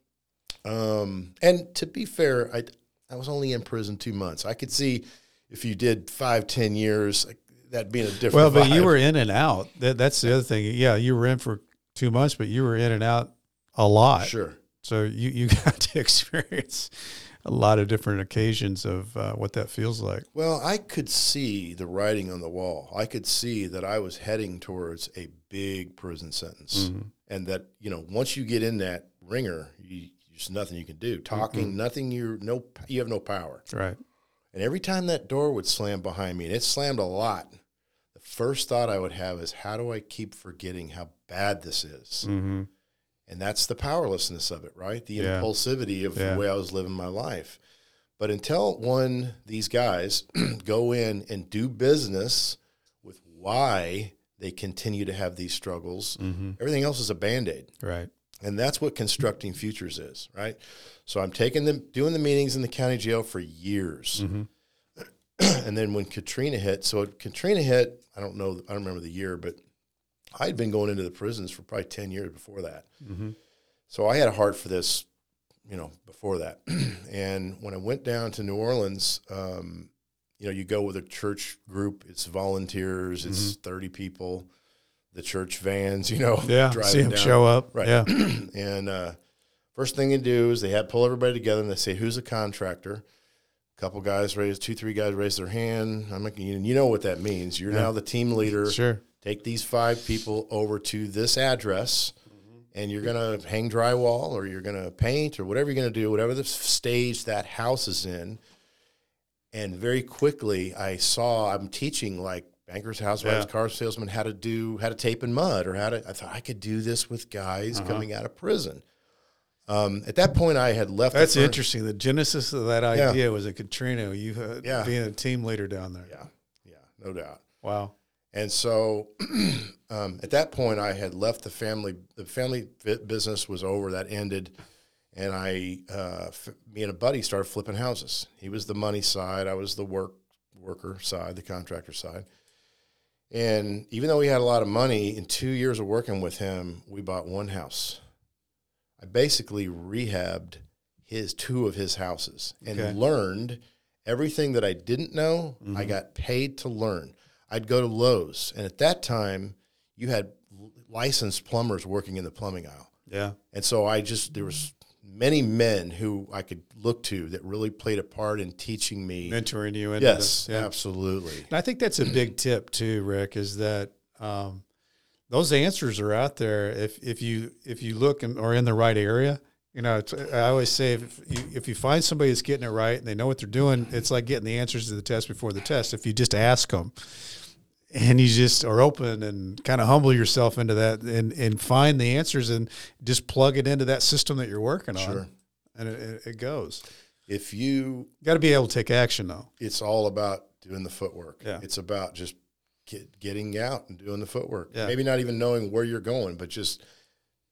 [SPEAKER 2] um, and to be fair, I I was only in prison two months. I could see if you did five, ten years, that being a different.
[SPEAKER 1] Well, but you were in and out. That, that's the other thing. Yeah. You were in for two months, but you were in and out a lot.
[SPEAKER 2] sure.
[SPEAKER 1] So you, you got to experience a lot of different occasions of uh, what that feels like.
[SPEAKER 2] Well, I could see the writing on the wall. I could see that I was heading towards a big prison sentence,
[SPEAKER 1] Mm-hmm.
[SPEAKER 2] and that you know once you get in that ringer, you, there's nothing you can do. Talking, nothing. You no, you have no power.
[SPEAKER 1] Right.
[SPEAKER 2] And every time that door would slam behind me, and it slammed a lot, the first thought I would have is, how do I keep forgetting how bad this is?
[SPEAKER 1] Mm-hmm.
[SPEAKER 2] And that's the powerlessness of it, right? The
[SPEAKER 1] Yeah.
[SPEAKER 2] impulsivity of
[SPEAKER 1] Yeah.
[SPEAKER 2] the way I was living my life. But until one, these guys go in and do business with why they continue to have these struggles,
[SPEAKER 1] Mm-hmm.
[SPEAKER 2] everything else is a band aid.
[SPEAKER 1] Right.
[SPEAKER 2] And that's what constructing futures is, right? So I'm taking them, doing the meetings in the county jail for years.
[SPEAKER 1] Mm-hmm.
[SPEAKER 2] and then when Katrina hit, so Katrina hit, I don't know, I don't remember the year, but I'd been going into the prisons for probably 10 years before that.
[SPEAKER 1] Mm-hmm.
[SPEAKER 2] So I had a heart for this, you know, before that. and when I went down to New Orleans, um, you know, you go with a church group, it's volunteers, it's 30 people, the church vans, you know,
[SPEAKER 1] Yeah.
[SPEAKER 2] driving
[SPEAKER 1] See them
[SPEAKER 2] down.
[SPEAKER 1] show up.
[SPEAKER 2] Right.
[SPEAKER 1] Yeah.
[SPEAKER 2] and uh, first thing they do is they have pull everybody together and they say, "Who's a contractor?" A couple guys raise, two, three guys raise their hand. I'm like, you you know what that means. You're
[SPEAKER 1] Yeah.
[SPEAKER 2] now the team leader.
[SPEAKER 1] Sure.
[SPEAKER 2] Take these five people over to this address, and you're gonna hang drywall or you're gonna paint or whatever you're gonna do, whatever the stage that house is in. and very quickly I saw I'm teaching like bankers, housewives,
[SPEAKER 1] Yeah.
[SPEAKER 2] car salesmen how to do how to tape in mud or how to. I thought I could do this with guys
[SPEAKER 1] Uh-huh.
[SPEAKER 2] coming out of prison. Um, at that point, I had left. the
[SPEAKER 1] That's
[SPEAKER 2] firm-
[SPEAKER 1] interesting. The genesis of that
[SPEAKER 2] Yeah.
[SPEAKER 1] idea was at Katrina. You uh,
[SPEAKER 2] Yeah.
[SPEAKER 1] being a team leader down there.
[SPEAKER 2] Yeah, yeah, no doubt.
[SPEAKER 1] Wow.
[SPEAKER 2] And so, um, at that point, I had left the family. The family business was over. That ended, and I, uh, f- me and a buddy started flipping houses. He was the money side. I was the work worker side, the contractor side. And even though we had a lot of money, in two years of working with him, we bought one house. I basically rehabbed his two of his houses and
[SPEAKER 1] Okay.
[SPEAKER 2] learned everything that I didn't know. I got paid to learn. I'd go to Lowe's, and at that time, you had licensed plumbers working in the plumbing aisle,
[SPEAKER 1] Yeah.
[SPEAKER 2] and so I just there was many men who I could look to that really played a part in teaching me.
[SPEAKER 1] Mentoring you into
[SPEAKER 2] Yes,
[SPEAKER 1] this. Yeah.
[SPEAKER 2] absolutely.
[SPEAKER 1] And I think that's a big tip too, Rick, is that um, those answers are out there. If if you if you look and or in the right area, you know, it's, I always say if you if you find somebody that's getting it right and they know what they're doing, it's like getting the answers to the test before the test. If you just ask them, and you just are open and kind of humble yourself into that and and find the answers and just plug it into that system that you're working on,
[SPEAKER 2] Sure.
[SPEAKER 1] and it, it, goes.
[SPEAKER 2] If you
[SPEAKER 1] You got to be able to take action though.
[SPEAKER 2] it's all about doing the footwork.
[SPEAKER 1] Yeah.
[SPEAKER 2] It's about just get, getting out and doing the footwork.
[SPEAKER 1] Yeah.
[SPEAKER 2] Maybe not even knowing where you're going, but just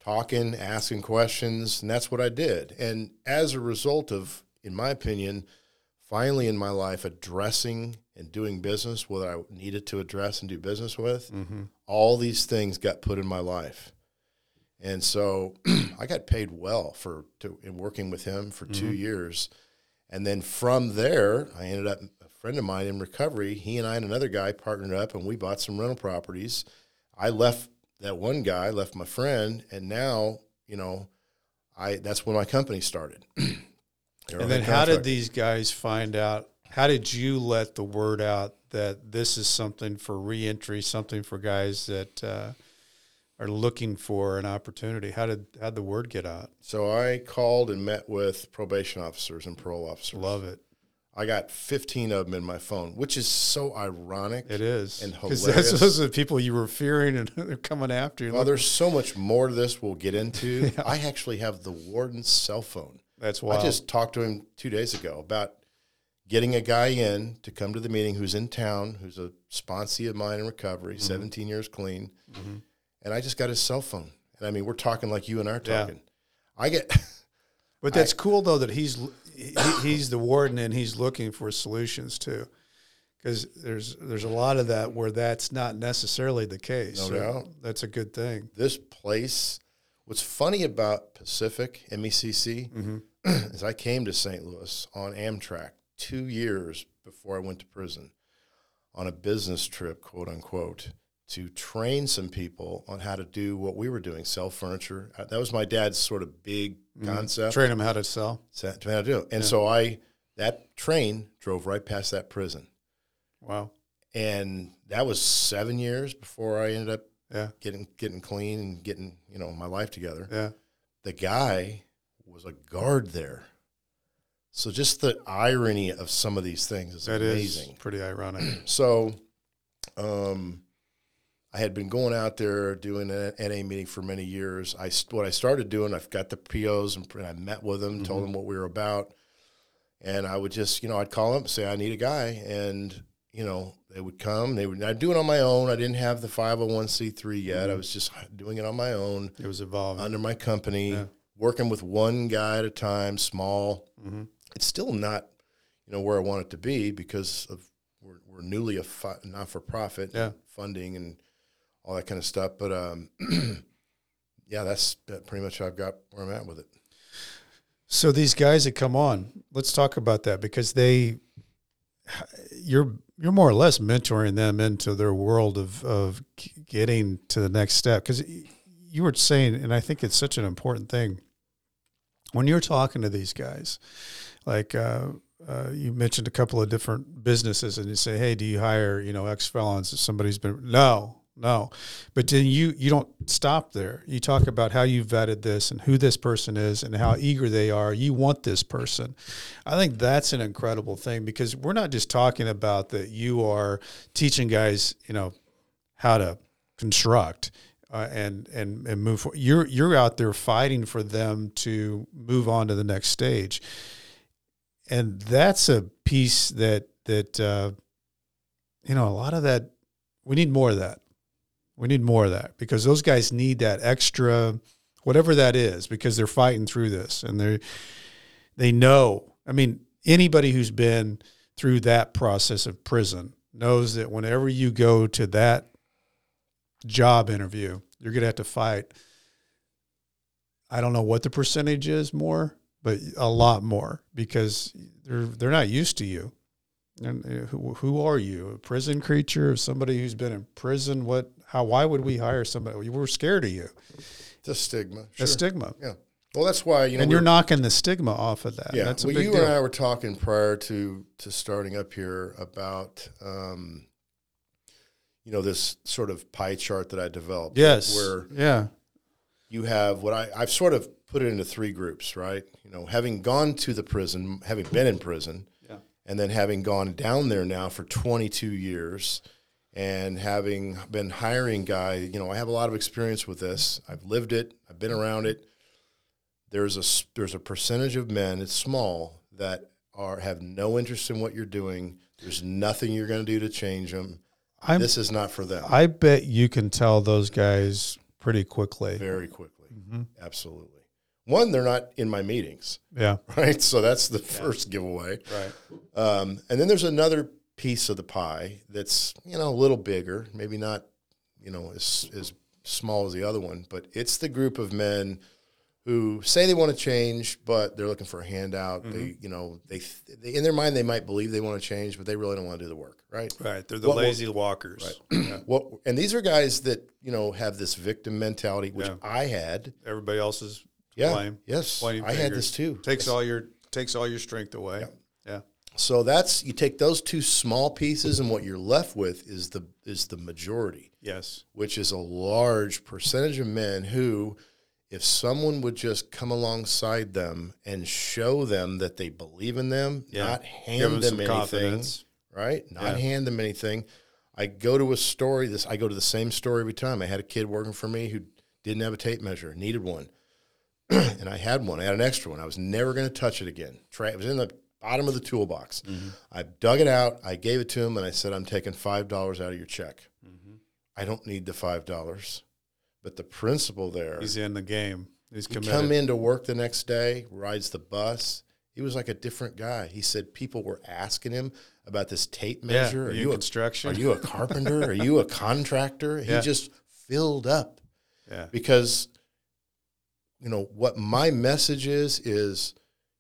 [SPEAKER 2] talking, asking questions, and that's what I did. And as a result of, in my opinion, finally in my life addressing and doing business what I needed to address and do business with,
[SPEAKER 1] Mm-hmm.
[SPEAKER 2] all these things got put in my life. And so I got paid well for to, in working with him for two years. And then from there, I ended up a friend of mine in recovery. He and I and another guy partnered up, and we bought some rental properties. I left that one guy, left my friend, and now you know, I that's when my company started.
[SPEAKER 1] And then how did these guys find out? How did you let the word out that this is something for reentry, something for guys that uh, are looking for an opportunity? How did how the word get out?
[SPEAKER 2] So I called and met with probation officers and parole officers.
[SPEAKER 1] Love it.
[SPEAKER 2] I got 15 of them in my phone, which is so ironic.
[SPEAKER 1] It is
[SPEAKER 2] And
[SPEAKER 1] because those are the people you were fearing and they're coming after you.
[SPEAKER 2] Well, there's so much more to this we'll get into. I actually have the warden's cell phone.
[SPEAKER 1] That's wild.
[SPEAKER 2] I just talked to him two days ago about getting a guy in to come to the meeting who's in town, who's a sponsee of mine in recovery,
[SPEAKER 1] Mm-hmm.
[SPEAKER 2] 17 years clean. And I just got his cell phone. And I mean, we're talking like you and I are
[SPEAKER 1] Yeah.
[SPEAKER 2] talking. I get,
[SPEAKER 1] but that's cool though that he's he, he's the warden and he's looking for solutions too. Because there's there's a lot of that where that's not necessarily the case.
[SPEAKER 2] No
[SPEAKER 1] So
[SPEAKER 2] doubt.
[SPEAKER 1] That's a good thing.
[SPEAKER 2] this place, what's funny about Pacific, MECC,
[SPEAKER 1] Mm-hmm.
[SPEAKER 2] is I came to St. Louis on Amtrak two years before I went to prison on a business trip, quote unquote, to train some people on how to do what we were doing, sell furniture. Uh, That was my dad's sort of big concept.
[SPEAKER 1] Train them how to sell.
[SPEAKER 2] how to do. And so I, that train drove right past that prison.
[SPEAKER 1] Wow.
[SPEAKER 2] And that was seven years before I ended up
[SPEAKER 1] Yeah.
[SPEAKER 2] getting getting clean and getting, you know, my life together.
[SPEAKER 1] Yeah.
[SPEAKER 2] the guy was a guard there. So just the irony of some of these things is
[SPEAKER 1] That is
[SPEAKER 2] amazing.
[SPEAKER 1] pretty ironic.
[SPEAKER 2] So um, I had been going out there doing an NA meeting for many years. I what I started doing, I've got the POs and I met with them, told them what we were about, and I would just, you know, I'd call them, say I need a guy, and you know they would come. They would. I'd do it on my own. I didn't have the five hundred one c three yet. I was just doing it on my own
[SPEAKER 1] It was evolving.
[SPEAKER 2] under my company,
[SPEAKER 1] Yeah.
[SPEAKER 2] working with one guy at a time, small.
[SPEAKER 1] Mm-hmm.
[SPEAKER 2] It's still not, you know, where I want it to be because of we're, we're newly a fi- not for profit,
[SPEAKER 1] Yeah.
[SPEAKER 2] funding and all that kind of stuff. But um, yeah, that's pretty much I've got where I'm at with it.
[SPEAKER 1] So these guys that come on, let's talk about that because they, you're you're more or less mentoring them into their world of of getting to the next step. Because you were saying, and I think it's such an important thing when you're talking to these guys, like. Uh, uh, you mentioned a couple of different businesses, and you say, "Hey, do you hire you know ex felons?" Somebody's been no. No. But then you you don't stop there. You talk about how you vetted this and who this person is and how eager they are. You want this person. I think that's an incredible thing because we're not just talking about that you are teaching guys, you know, how to construct. Uh, and and and move forward. You're you're out there fighting for them to move on to the next stage, and that's a piece that that uh, you know a lot of that. We need more of that. We need more of that because those guys need that extra, whatever that is, because they're fighting through this and they they know. I mean, anybody who's been through that process of prison knows that whenever you go to that job interview, you're going to have to fight. I don't know what the percentage is more, but a lot more because they're they're not used to you. And uh, who, who are you? A prison creature? Somebody who's been in prison? What? How? Why would we hire somebody? We're scared of you.
[SPEAKER 2] The stigma.
[SPEAKER 1] The stigma.
[SPEAKER 2] Yeah. Well, that's why you know.
[SPEAKER 1] And you're knocking the stigma off of that.
[SPEAKER 2] Yeah.
[SPEAKER 1] That's a
[SPEAKER 2] well, you
[SPEAKER 1] deal.
[SPEAKER 2] and I were talking prior to to starting up here about, um, you know, this sort of pie chart that I developed.
[SPEAKER 1] yes.
[SPEAKER 2] Where
[SPEAKER 1] yeah.
[SPEAKER 2] you have what I, I've sort of put it into three groups, right? You know, having gone to the prison, having been in prison,
[SPEAKER 1] Yeah.
[SPEAKER 2] and then having gone down there now for 22 years, and having been hiring guy, you know, I have a lot of experience with this. I've lived it. I've been around it. There's a there's a percentage of men, it's small, that are have no interest in what you're doing. There's nothing you're going to do to change them.
[SPEAKER 1] I'm,
[SPEAKER 2] this is not for them.
[SPEAKER 1] I bet you can tell those guys pretty quickly.
[SPEAKER 2] very quickly.
[SPEAKER 1] Mm-hmm.
[SPEAKER 2] Absolutely. One, they're not in my meetings,
[SPEAKER 1] Yeah.
[SPEAKER 2] right? So that's the first giveaway.
[SPEAKER 1] Right.
[SPEAKER 2] Um, and then there's another piece of the pie that's you know a little bigger, maybe not you know as as small as the other one, but it's the group of men who say they want to change, but they're looking for a handout.
[SPEAKER 1] Mm-hmm.
[SPEAKER 2] They you know they, they in their mind they might believe they want to change, but they really don't want to do the work, right?
[SPEAKER 1] Right. They're the
[SPEAKER 2] What- what-
[SPEAKER 1] lazy walkers.
[SPEAKER 2] What and these are guys that you know have this victim mentality, which
[SPEAKER 1] Yeah.
[SPEAKER 2] I had.
[SPEAKER 1] Everybody else's
[SPEAKER 2] Yeah.
[SPEAKER 1] blame.
[SPEAKER 2] Yes. I had this too.
[SPEAKER 1] Takes all your takes all your strength away. Yeah.
[SPEAKER 2] So that's you take those two small pieces, and what you're left with is the is the majority,
[SPEAKER 1] Yes.
[SPEAKER 2] which is a large percentage of men who, if someone would just come alongside them and show them that they believe in them,
[SPEAKER 1] Yeah.
[SPEAKER 2] not hand
[SPEAKER 1] them
[SPEAKER 2] them anything,
[SPEAKER 1] confidence.
[SPEAKER 2] right? Not
[SPEAKER 1] Yeah.
[SPEAKER 2] hand them anything. I go to a story. This I go to the same story every time. I had a kid working for me who didn't have a tape measure, needed one, and I had one. I had an extra one. I was never going to touch it again. Tra- it was in the bottom of the toolbox. Mm-hmm. I dug it out. I gave it to him, and I said, "I'm taking five dollars out of your check. Mm-hmm. I don't need the five dollars, but the principle there."
[SPEAKER 1] He's in the game. He's
[SPEAKER 2] He
[SPEAKER 1] committed.
[SPEAKER 2] come into work the next day, rides the bus. He was like a different guy. He said people were asking him about this tape measure.
[SPEAKER 1] Are
[SPEAKER 2] Are
[SPEAKER 1] you
[SPEAKER 2] you a
[SPEAKER 1] construction?
[SPEAKER 2] are you a carpenter? Are you a contractor? He
[SPEAKER 1] Yeah.
[SPEAKER 2] just filled up
[SPEAKER 1] yeah.
[SPEAKER 2] because you know what my message is is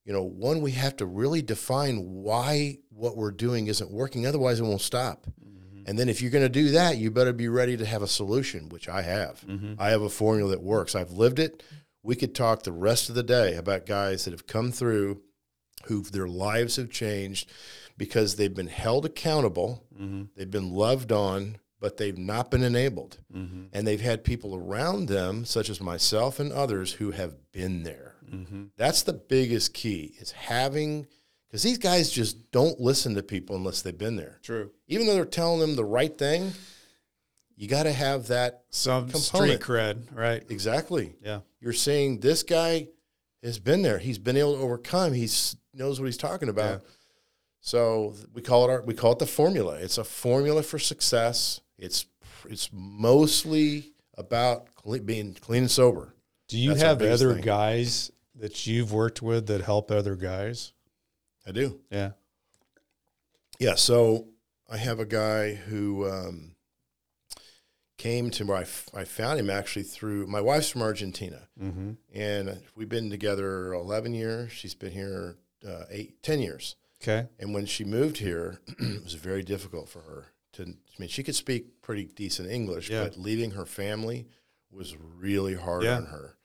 [SPEAKER 2] you know one we have to really define why what we're doing isn't working otherwise it won't stop. Mm-hmm. And then if you're going to do that you better be ready to have a solution which i have. Mm-hmm. I have a formula that works. I've lived it. We could talk the rest of the day about guys that have come through who their lives have changed because they've been held accountable mm-hmm. they've been loved on but they've not been enabled. And they've had people around them such as myself and others who have been there Mm-hmm. that's the biggest key is having because these guys just don't listen to people unless they've been there
[SPEAKER 1] True.
[SPEAKER 2] even though they're telling them the right thing you got to have that
[SPEAKER 1] Some
[SPEAKER 2] Component.
[SPEAKER 1] street cred, right?
[SPEAKER 2] exactly
[SPEAKER 1] Yeah.
[SPEAKER 2] you're saying this guy has been there he's been able to overcome he knows what he's talking about so we call it our we call it the formula it's a formula for success it's it's mostly about cle- being clean and sober
[SPEAKER 1] Do you
[SPEAKER 2] That's
[SPEAKER 1] have other
[SPEAKER 2] thing.
[SPEAKER 1] guys that you've worked with that help other guys?
[SPEAKER 2] i do
[SPEAKER 1] Yeah.
[SPEAKER 2] Yeah, so I have a guy who um, came to where I, f- I found him actually through my wife's from Argentina,
[SPEAKER 1] Mm-hmm.
[SPEAKER 2] and we've been together eleven years. She's been here uh, eight, ten years,
[SPEAKER 1] Okay.
[SPEAKER 2] and when she moved here, it was very difficult for her to. I mean, she could speak pretty decent English,
[SPEAKER 1] Yeah.
[SPEAKER 2] but leaving her family was really hard
[SPEAKER 1] Yeah.
[SPEAKER 2] on her.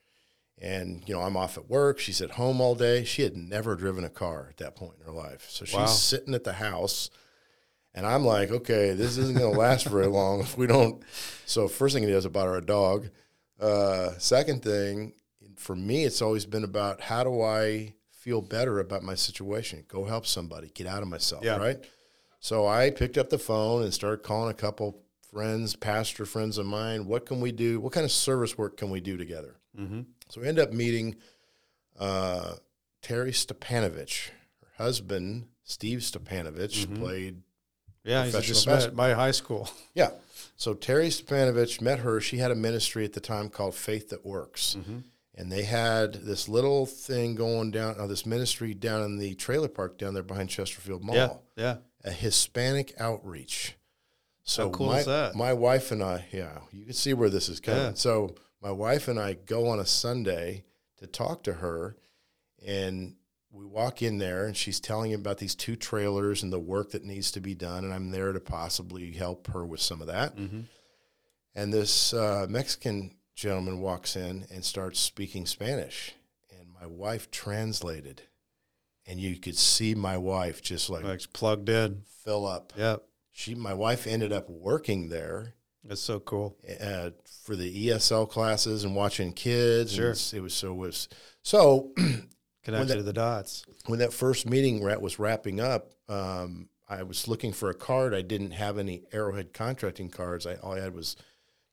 [SPEAKER 2] And you know, I'm off at work. She's at home all day. She had never driven a car at that point in her life, so she's
[SPEAKER 1] Wow.
[SPEAKER 2] sitting at the house And I'm like, okay, this isn't going to last very long if we don't. So first thing he does about our dog. Uh, second thing, for me, it's always been about how do I feel better about my situation? Go help somebody, get out of myself,
[SPEAKER 1] Yeah.
[SPEAKER 2] right? So I picked up the phone and started calling a couple friends, pastor friends of mine. What can we do? What kind of service work can we do together?
[SPEAKER 1] Mm-hmm.
[SPEAKER 2] So we end up meeting uh, Terry Stepanovich. Her husband, Steve Stepanovich,
[SPEAKER 1] Mhm.
[SPEAKER 2] played.
[SPEAKER 1] Yeah, he's just met at my high school.
[SPEAKER 2] Yeah. So Terry Stepanovich met her. She had a ministry at the time called Faith That Works.
[SPEAKER 1] Mm-hmm.
[SPEAKER 2] And they had this little thing going down, uh, this ministry down in the trailer park down there behind Chesterfield Mall,
[SPEAKER 1] Yeah, yeah.
[SPEAKER 2] a Hispanic outreach. So
[SPEAKER 1] How cool
[SPEAKER 2] my,
[SPEAKER 1] is that?
[SPEAKER 2] my wife and I, yeah, you can see where this is coming.
[SPEAKER 1] Yeah.
[SPEAKER 2] So my wife and I go on a Sunday to talk to her, and we walk in there, and she's telling him about these two trailers and the work that needs to be done, and I'm there to possibly help her with some of that.
[SPEAKER 1] Mm-hmm.
[SPEAKER 2] And this uh, Mexican gentleman walks in and starts speaking Spanish, and my wife translated, and you could see my wife just like
[SPEAKER 1] Like plugged in.
[SPEAKER 2] fill up.
[SPEAKER 1] Yep.
[SPEAKER 2] She, my wife, ended up working there
[SPEAKER 1] that's so cool.
[SPEAKER 2] uh, for the ESL classes and watching kids.
[SPEAKER 1] Sure.
[SPEAKER 2] it was so it was so
[SPEAKER 1] Connected
[SPEAKER 2] that-
[SPEAKER 1] to the dots.
[SPEAKER 2] when that first meeting was wrapping up, um, I was looking for a card. I didn't have any Arrowhead contracting cards. I all I had was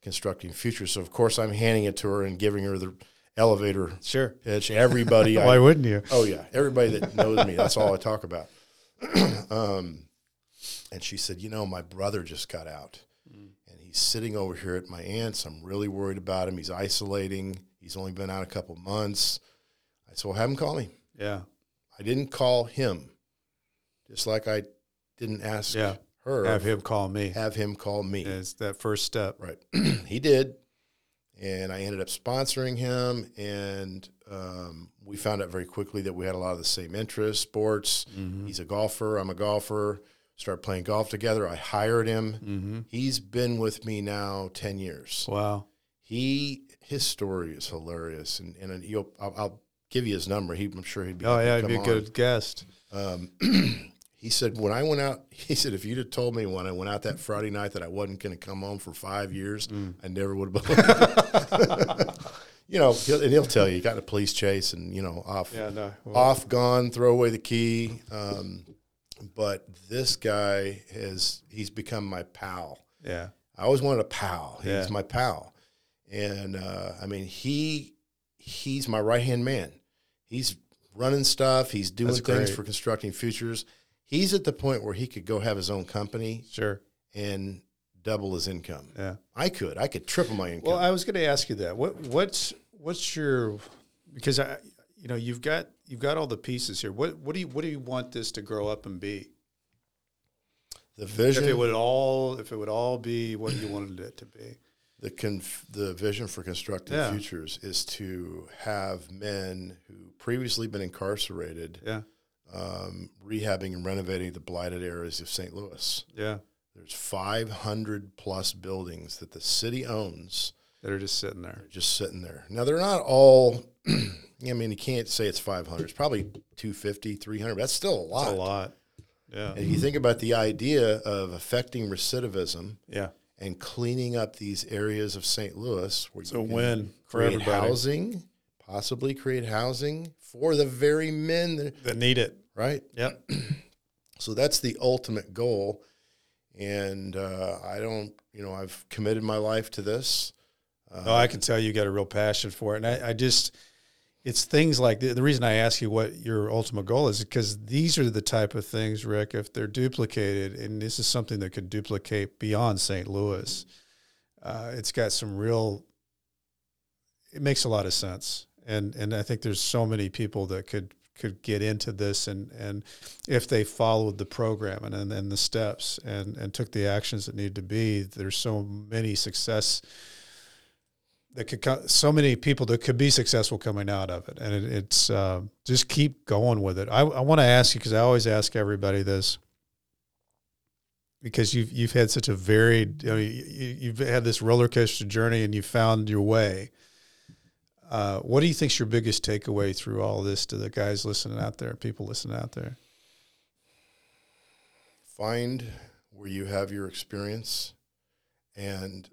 [SPEAKER 2] constructing futures. So of course I'm handing it to her and giving her the elevator
[SPEAKER 1] Sure.
[SPEAKER 2] pitch. Everybody,
[SPEAKER 1] Why
[SPEAKER 2] I,
[SPEAKER 1] wouldn't you?
[SPEAKER 2] oh yeah, everybody that knows me, that's all I talk about. um, and she said, you know, my brother just got out, he's sitting over here at my aunt's. I'm really worried about him. He's isolating. He's only been out a couple months. I said, well, have him call me.
[SPEAKER 1] Yeah,
[SPEAKER 2] I didn't call him, just like I didn't ask
[SPEAKER 1] Yeah.
[SPEAKER 2] her.
[SPEAKER 1] have him call me.
[SPEAKER 2] have him call me.
[SPEAKER 1] It's that first step.
[SPEAKER 2] Right. he did. And I ended up sponsoring him. And um, we found out very quickly that we had a lot of the same interests sports.
[SPEAKER 1] Mm-hmm.
[SPEAKER 2] He's a golfer. I'm a golfer. Started playing golf together. I hired him.
[SPEAKER 1] Mm-hmm.
[SPEAKER 2] He's been with me now 10 years.
[SPEAKER 1] Wow.
[SPEAKER 2] He, his story is hilarious. And, and you'll, I'll, I'll give you his number. He, I'm sure he'd be
[SPEAKER 1] Oh yeah, he'd be a
[SPEAKER 2] on.
[SPEAKER 1] good guest.
[SPEAKER 2] Um, he said, when I went out, he said, if you'd have told me when I went out that Friday night that I wasn't going to come home for five years, I never would have believed You know, he'll, and he'll tell you, he got in a police chase and, you know, off,
[SPEAKER 1] Yeah, no. Well,
[SPEAKER 2] off, gone, throw away the key. Um, but this guy has, he's become my pal.
[SPEAKER 1] yeah.
[SPEAKER 2] I always wanted a pal. He's
[SPEAKER 1] Yeah.
[SPEAKER 2] my pal. And uh, I mean, he he's my right hand man. He's running stuff. He's doing
[SPEAKER 1] That's
[SPEAKER 2] things
[SPEAKER 1] great.
[SPEAKER 2] for constructing futures. He's at the point where he could go have his own company
[SPEAKER 1] Sure.
[SPEAKER 2] and double his income.
[SPEAKER 1] Yeah.
[SPEAKER 2] I could. I could triple my income.
[SPEAKER 1] Well, I was going to ask you that. What what's what's your because I you know you've got you've got all the pieces here. What what do you what do you want this to grow up and be?
[SPEAKER 2] the vision.
[SPEAKER 1] If it would all if it would all be what you wanted it to be.
[SPEAKER 2] the conf, the vision for constructive
[SPEAKER 1] Yeah.
[SPEAKER 2] futures is to have men who previously been incarcerated
[SPEAKER 1] Yeah.
[SPEAKER 2] um, rehabbing and renovating the blighted areas of St. Louis.
[SPEAKER 1] Yeah.
[SPEAKER 2] There's 500 plus buildings that the city owns
[SPEAKER 1] That are just sitting there.
[SPEAKER 2] Just sitting there. Now they're not all. I mean, you can't say it's 500. It's probably 250, 300. That's still a lot.
[SPEAKER 1] That's a lot. Yeah.
[SPEAKER 2] And if you think about the idea of affecting recidivism
[SPEAKER 1] Yeah.
[SPEAKER 2] and cleaning up these areas of St. Louis, where
[SPEAKER 1] It's a
[SPEAKER 2] you can
[SPEAKER 1] win for
[SPEAKER 2] create
[SPEAKER 1] everybody
[SPEAKER 2] housing, possibly create housing for the very men that
[SPEAKER 1] that need it.
[SPEAKER 2] right.
[SPEAKER 1] Yep.
[SPEAKER 2] So that's the ultimate goal. And uh, I don't, you know, I've committed my life to this.
[SPEAKER 1] No, I can tell you got a real passion for it, and I, I just it's things like the, the reason I ask you what your ultimate goal is because these are the type of things, Rick. If they're duplicated, and this is something that could duplicate beyond St. Louis, uh, it's got some real. It makes a lot of sense, and and I think there's so many people that could could get into this and and if they followed the program and and, and the steps and and took the actions that need to be there's so many success that could co- so many people that could be successful coming out of it, and it, it's uh, just keep going with it. I, I want to ask you because I always ask everybody this because you've you've had such a varied, you know, you, you've had this roller coaster journey, and you found your way. Uh, what do you think's your biggest takeaway through all this to the guys listening out there, people listening out there?
[SPEAKER 2] find where you have your experience and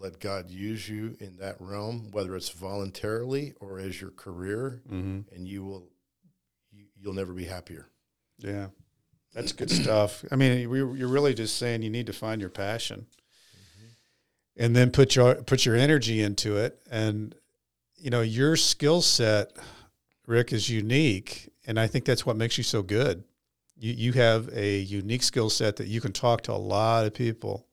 [SPEAKER 2] let God use you in that realm, whether it's voluntarily or as your career,
[SPEAKER 1] Mm-hmm.
[SPEAKER 2] and you will you, you'll never be happier.
[SPEAKER 1] Yeah, that's good stuff. I mean, you're really just saying you need to find your passion, and then put your put your energy into it. And you know, your skill set, Rick, is unique, and I think that's what makes you so good. You you have a unique skill set that you can talk to a lot of people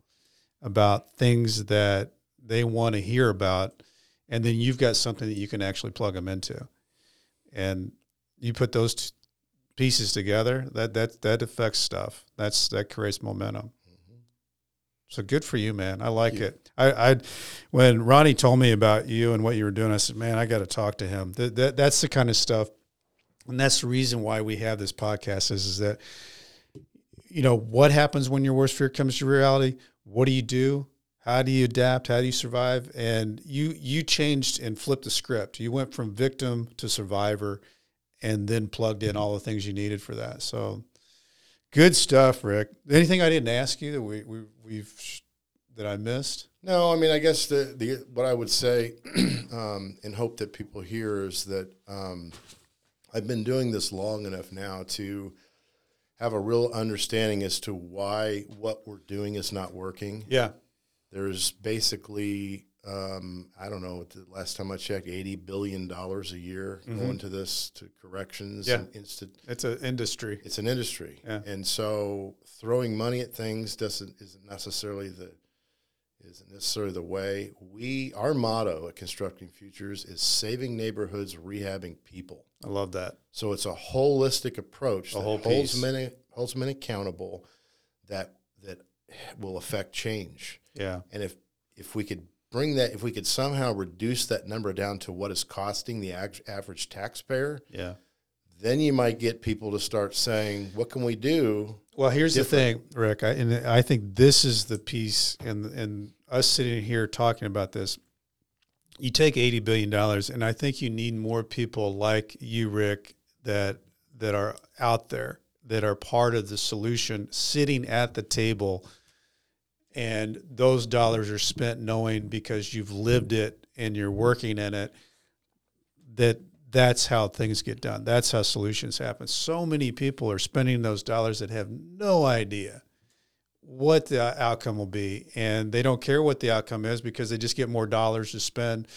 [SPEAKER 1] about things that they want to hear about, and then you've got something that you can actually plug them into, and you put those t- pieces together, that that that affects stuff. That's that creates momentum. So good for you, man. I like
[SPEAKER 2] Mm-hmm.
[SPEAKER 1] it. I, I, when Ronnie told me about you and what you were doing, I said, man, I got to talk to him. That, that that's the kind of stuff, and that's the reason why we have this podcast. Is is that, you know, what happens when your worst fear comes to reality? What do you do? How do you adapt? How do you survive? And you you changed and flipped the script. You went from victim to survivor and then plugged in all the things you needed for that. So good stuff, Rick. Anything I didn't ask you that we, we we've that I missed?
[SPEAKER 2] No, I mean, I guess the, the what I would say, um, and hope that people hear is that um, I've been doing this long enough now to have a real understanding as to why what we're doing is not working.
[SPEAKER 1] Yeah.
[SPEAKER 2] There's basically, um, I don't know, the last time I checked, eighty billion dollars a year going to this to corrections
[SPEAKER 1] Mm-hmm. Yeah. It's an industry.
[SPEAKER 2] It's an industry,
[SPEAKER 1] Yeah.
[SPEAKER 2] and so throwing money at things doesn't isn't necessarily the isn't necessarily the way. We our motto at Constructing Futures is saving neighborhoods, rehabbing people.
[SPEAKER 1] I love that.
[SPEAKER 2] So it's a holistic approach that
[SPEAKER 1] whole
[SPEAKER 2] holds
[SPEAKER 1] piece.
[SPEAKER 2] men holds men accountable that that will affect change.
[SPEAKER 1] Yeah.
[SPEAKER 2] And if if we could bring that, if we could somehow reduce that number down to what is costing the average taxpayer,
[SPEAKER 1] Yeah.
[SPEAKER 2] Then you might get people to start saying, "What can we do?"
[SPEAKER 1] Well, here's
[SPEAKER 2] Different.
[SPEAKER 1] the thing, Rick, I, and I think this is the piece, and and us sitting here talking about this. You take eighty billion dollars, and I think you need more people like you, Rick, that that are out there that are part of the solution, sitting at the table, and those dollars are spent knowing because you've lived it and you're working in it that that's how things get done. That's how solutions happen. So many people are spending those dollars that have no idea what the outcome will be, and they don't care what the outcome is because they just get more dollars to spend,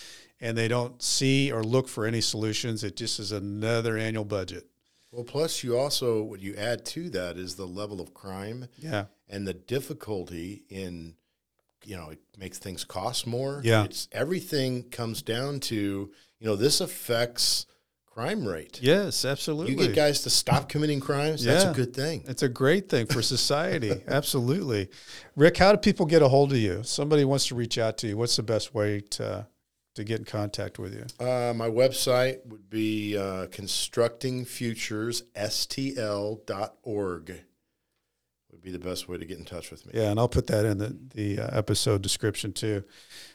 [SPEAKER 1] and they don't see or look for any solutions. It just is another annual budget.
[SPEAKER 2] Well, plus you also what you add to that is the level of crime
[SPEAKER 1] Yeah,
[SPEAKER 2] and the difficulty in you know it makes things cost more.
[SPEAKER 1] Yeah.
[SPEAKER 2] it's everything comes down to you know this affects crime rate.
[SPEAKER 1] yes, absolutely.
[SPEAKER 2] You get guys to stop committing crimes. That's a good thing.
[SPEAKER 1] It's a great thing for society. Absolutely. Rick, how do people get a hold of you? Somebody wants to reach out to you. What's the best way to to get in contact with you?
[SPEAKER 2] Uh, my website would be uh, constructingfuturesstl.org would be the best way to get in touch with me.
[SPEAKER 1] Yeah, and I'll put that in the the uh, episode description too.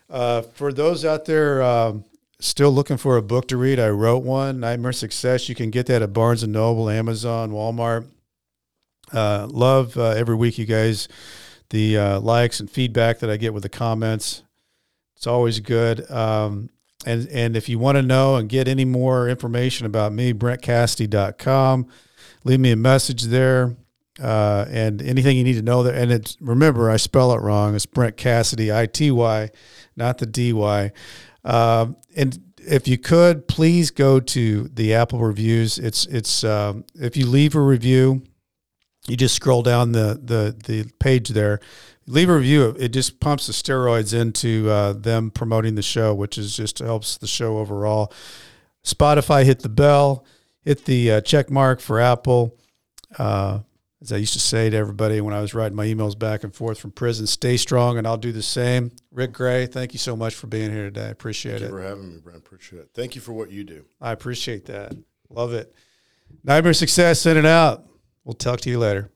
[SPEAKER 1] Uh, for those out there um, still looking for a book to read, I wrote one, Nightmare Success. You can get that at Barnes and Noble, Amazon, Walmart. Uh, love uh, every week, you guys, the uh, likes and feedback that I get with the comments. It's always good. Um, and and if you want to know and get any more information about me, BrentCassity.com. Leave me a message there uh, and anything you need to know there. And it's remember, I spell it wrong. It's Brent Cassity, I T Y, not the D Y. Um, and if you could, please go to the Apple reviews. It's it's um, if you leave a review, you just scroll down the the the page there. Leave a review. It just pumps the steroids into uh, them promoting the show, which is just helps the show overall. Spotify, hit the bell, hit the uh, check mark for Apple. As I used to say to everybody when I was writing my emails back and forth from prison, stay strong, and I'll do the same. Rick Gray, thank you so much for being here today. I appreciate
[SPEAKER 2] Thank
[SPEAKER 1] it.
[SPEAKER 2] you for having me, Brent. Appreciate it. Thank you for what you do.
[SPEAKER 1] I appreciate that. Love it. Nightmare success, send it out. We'll talk to you later.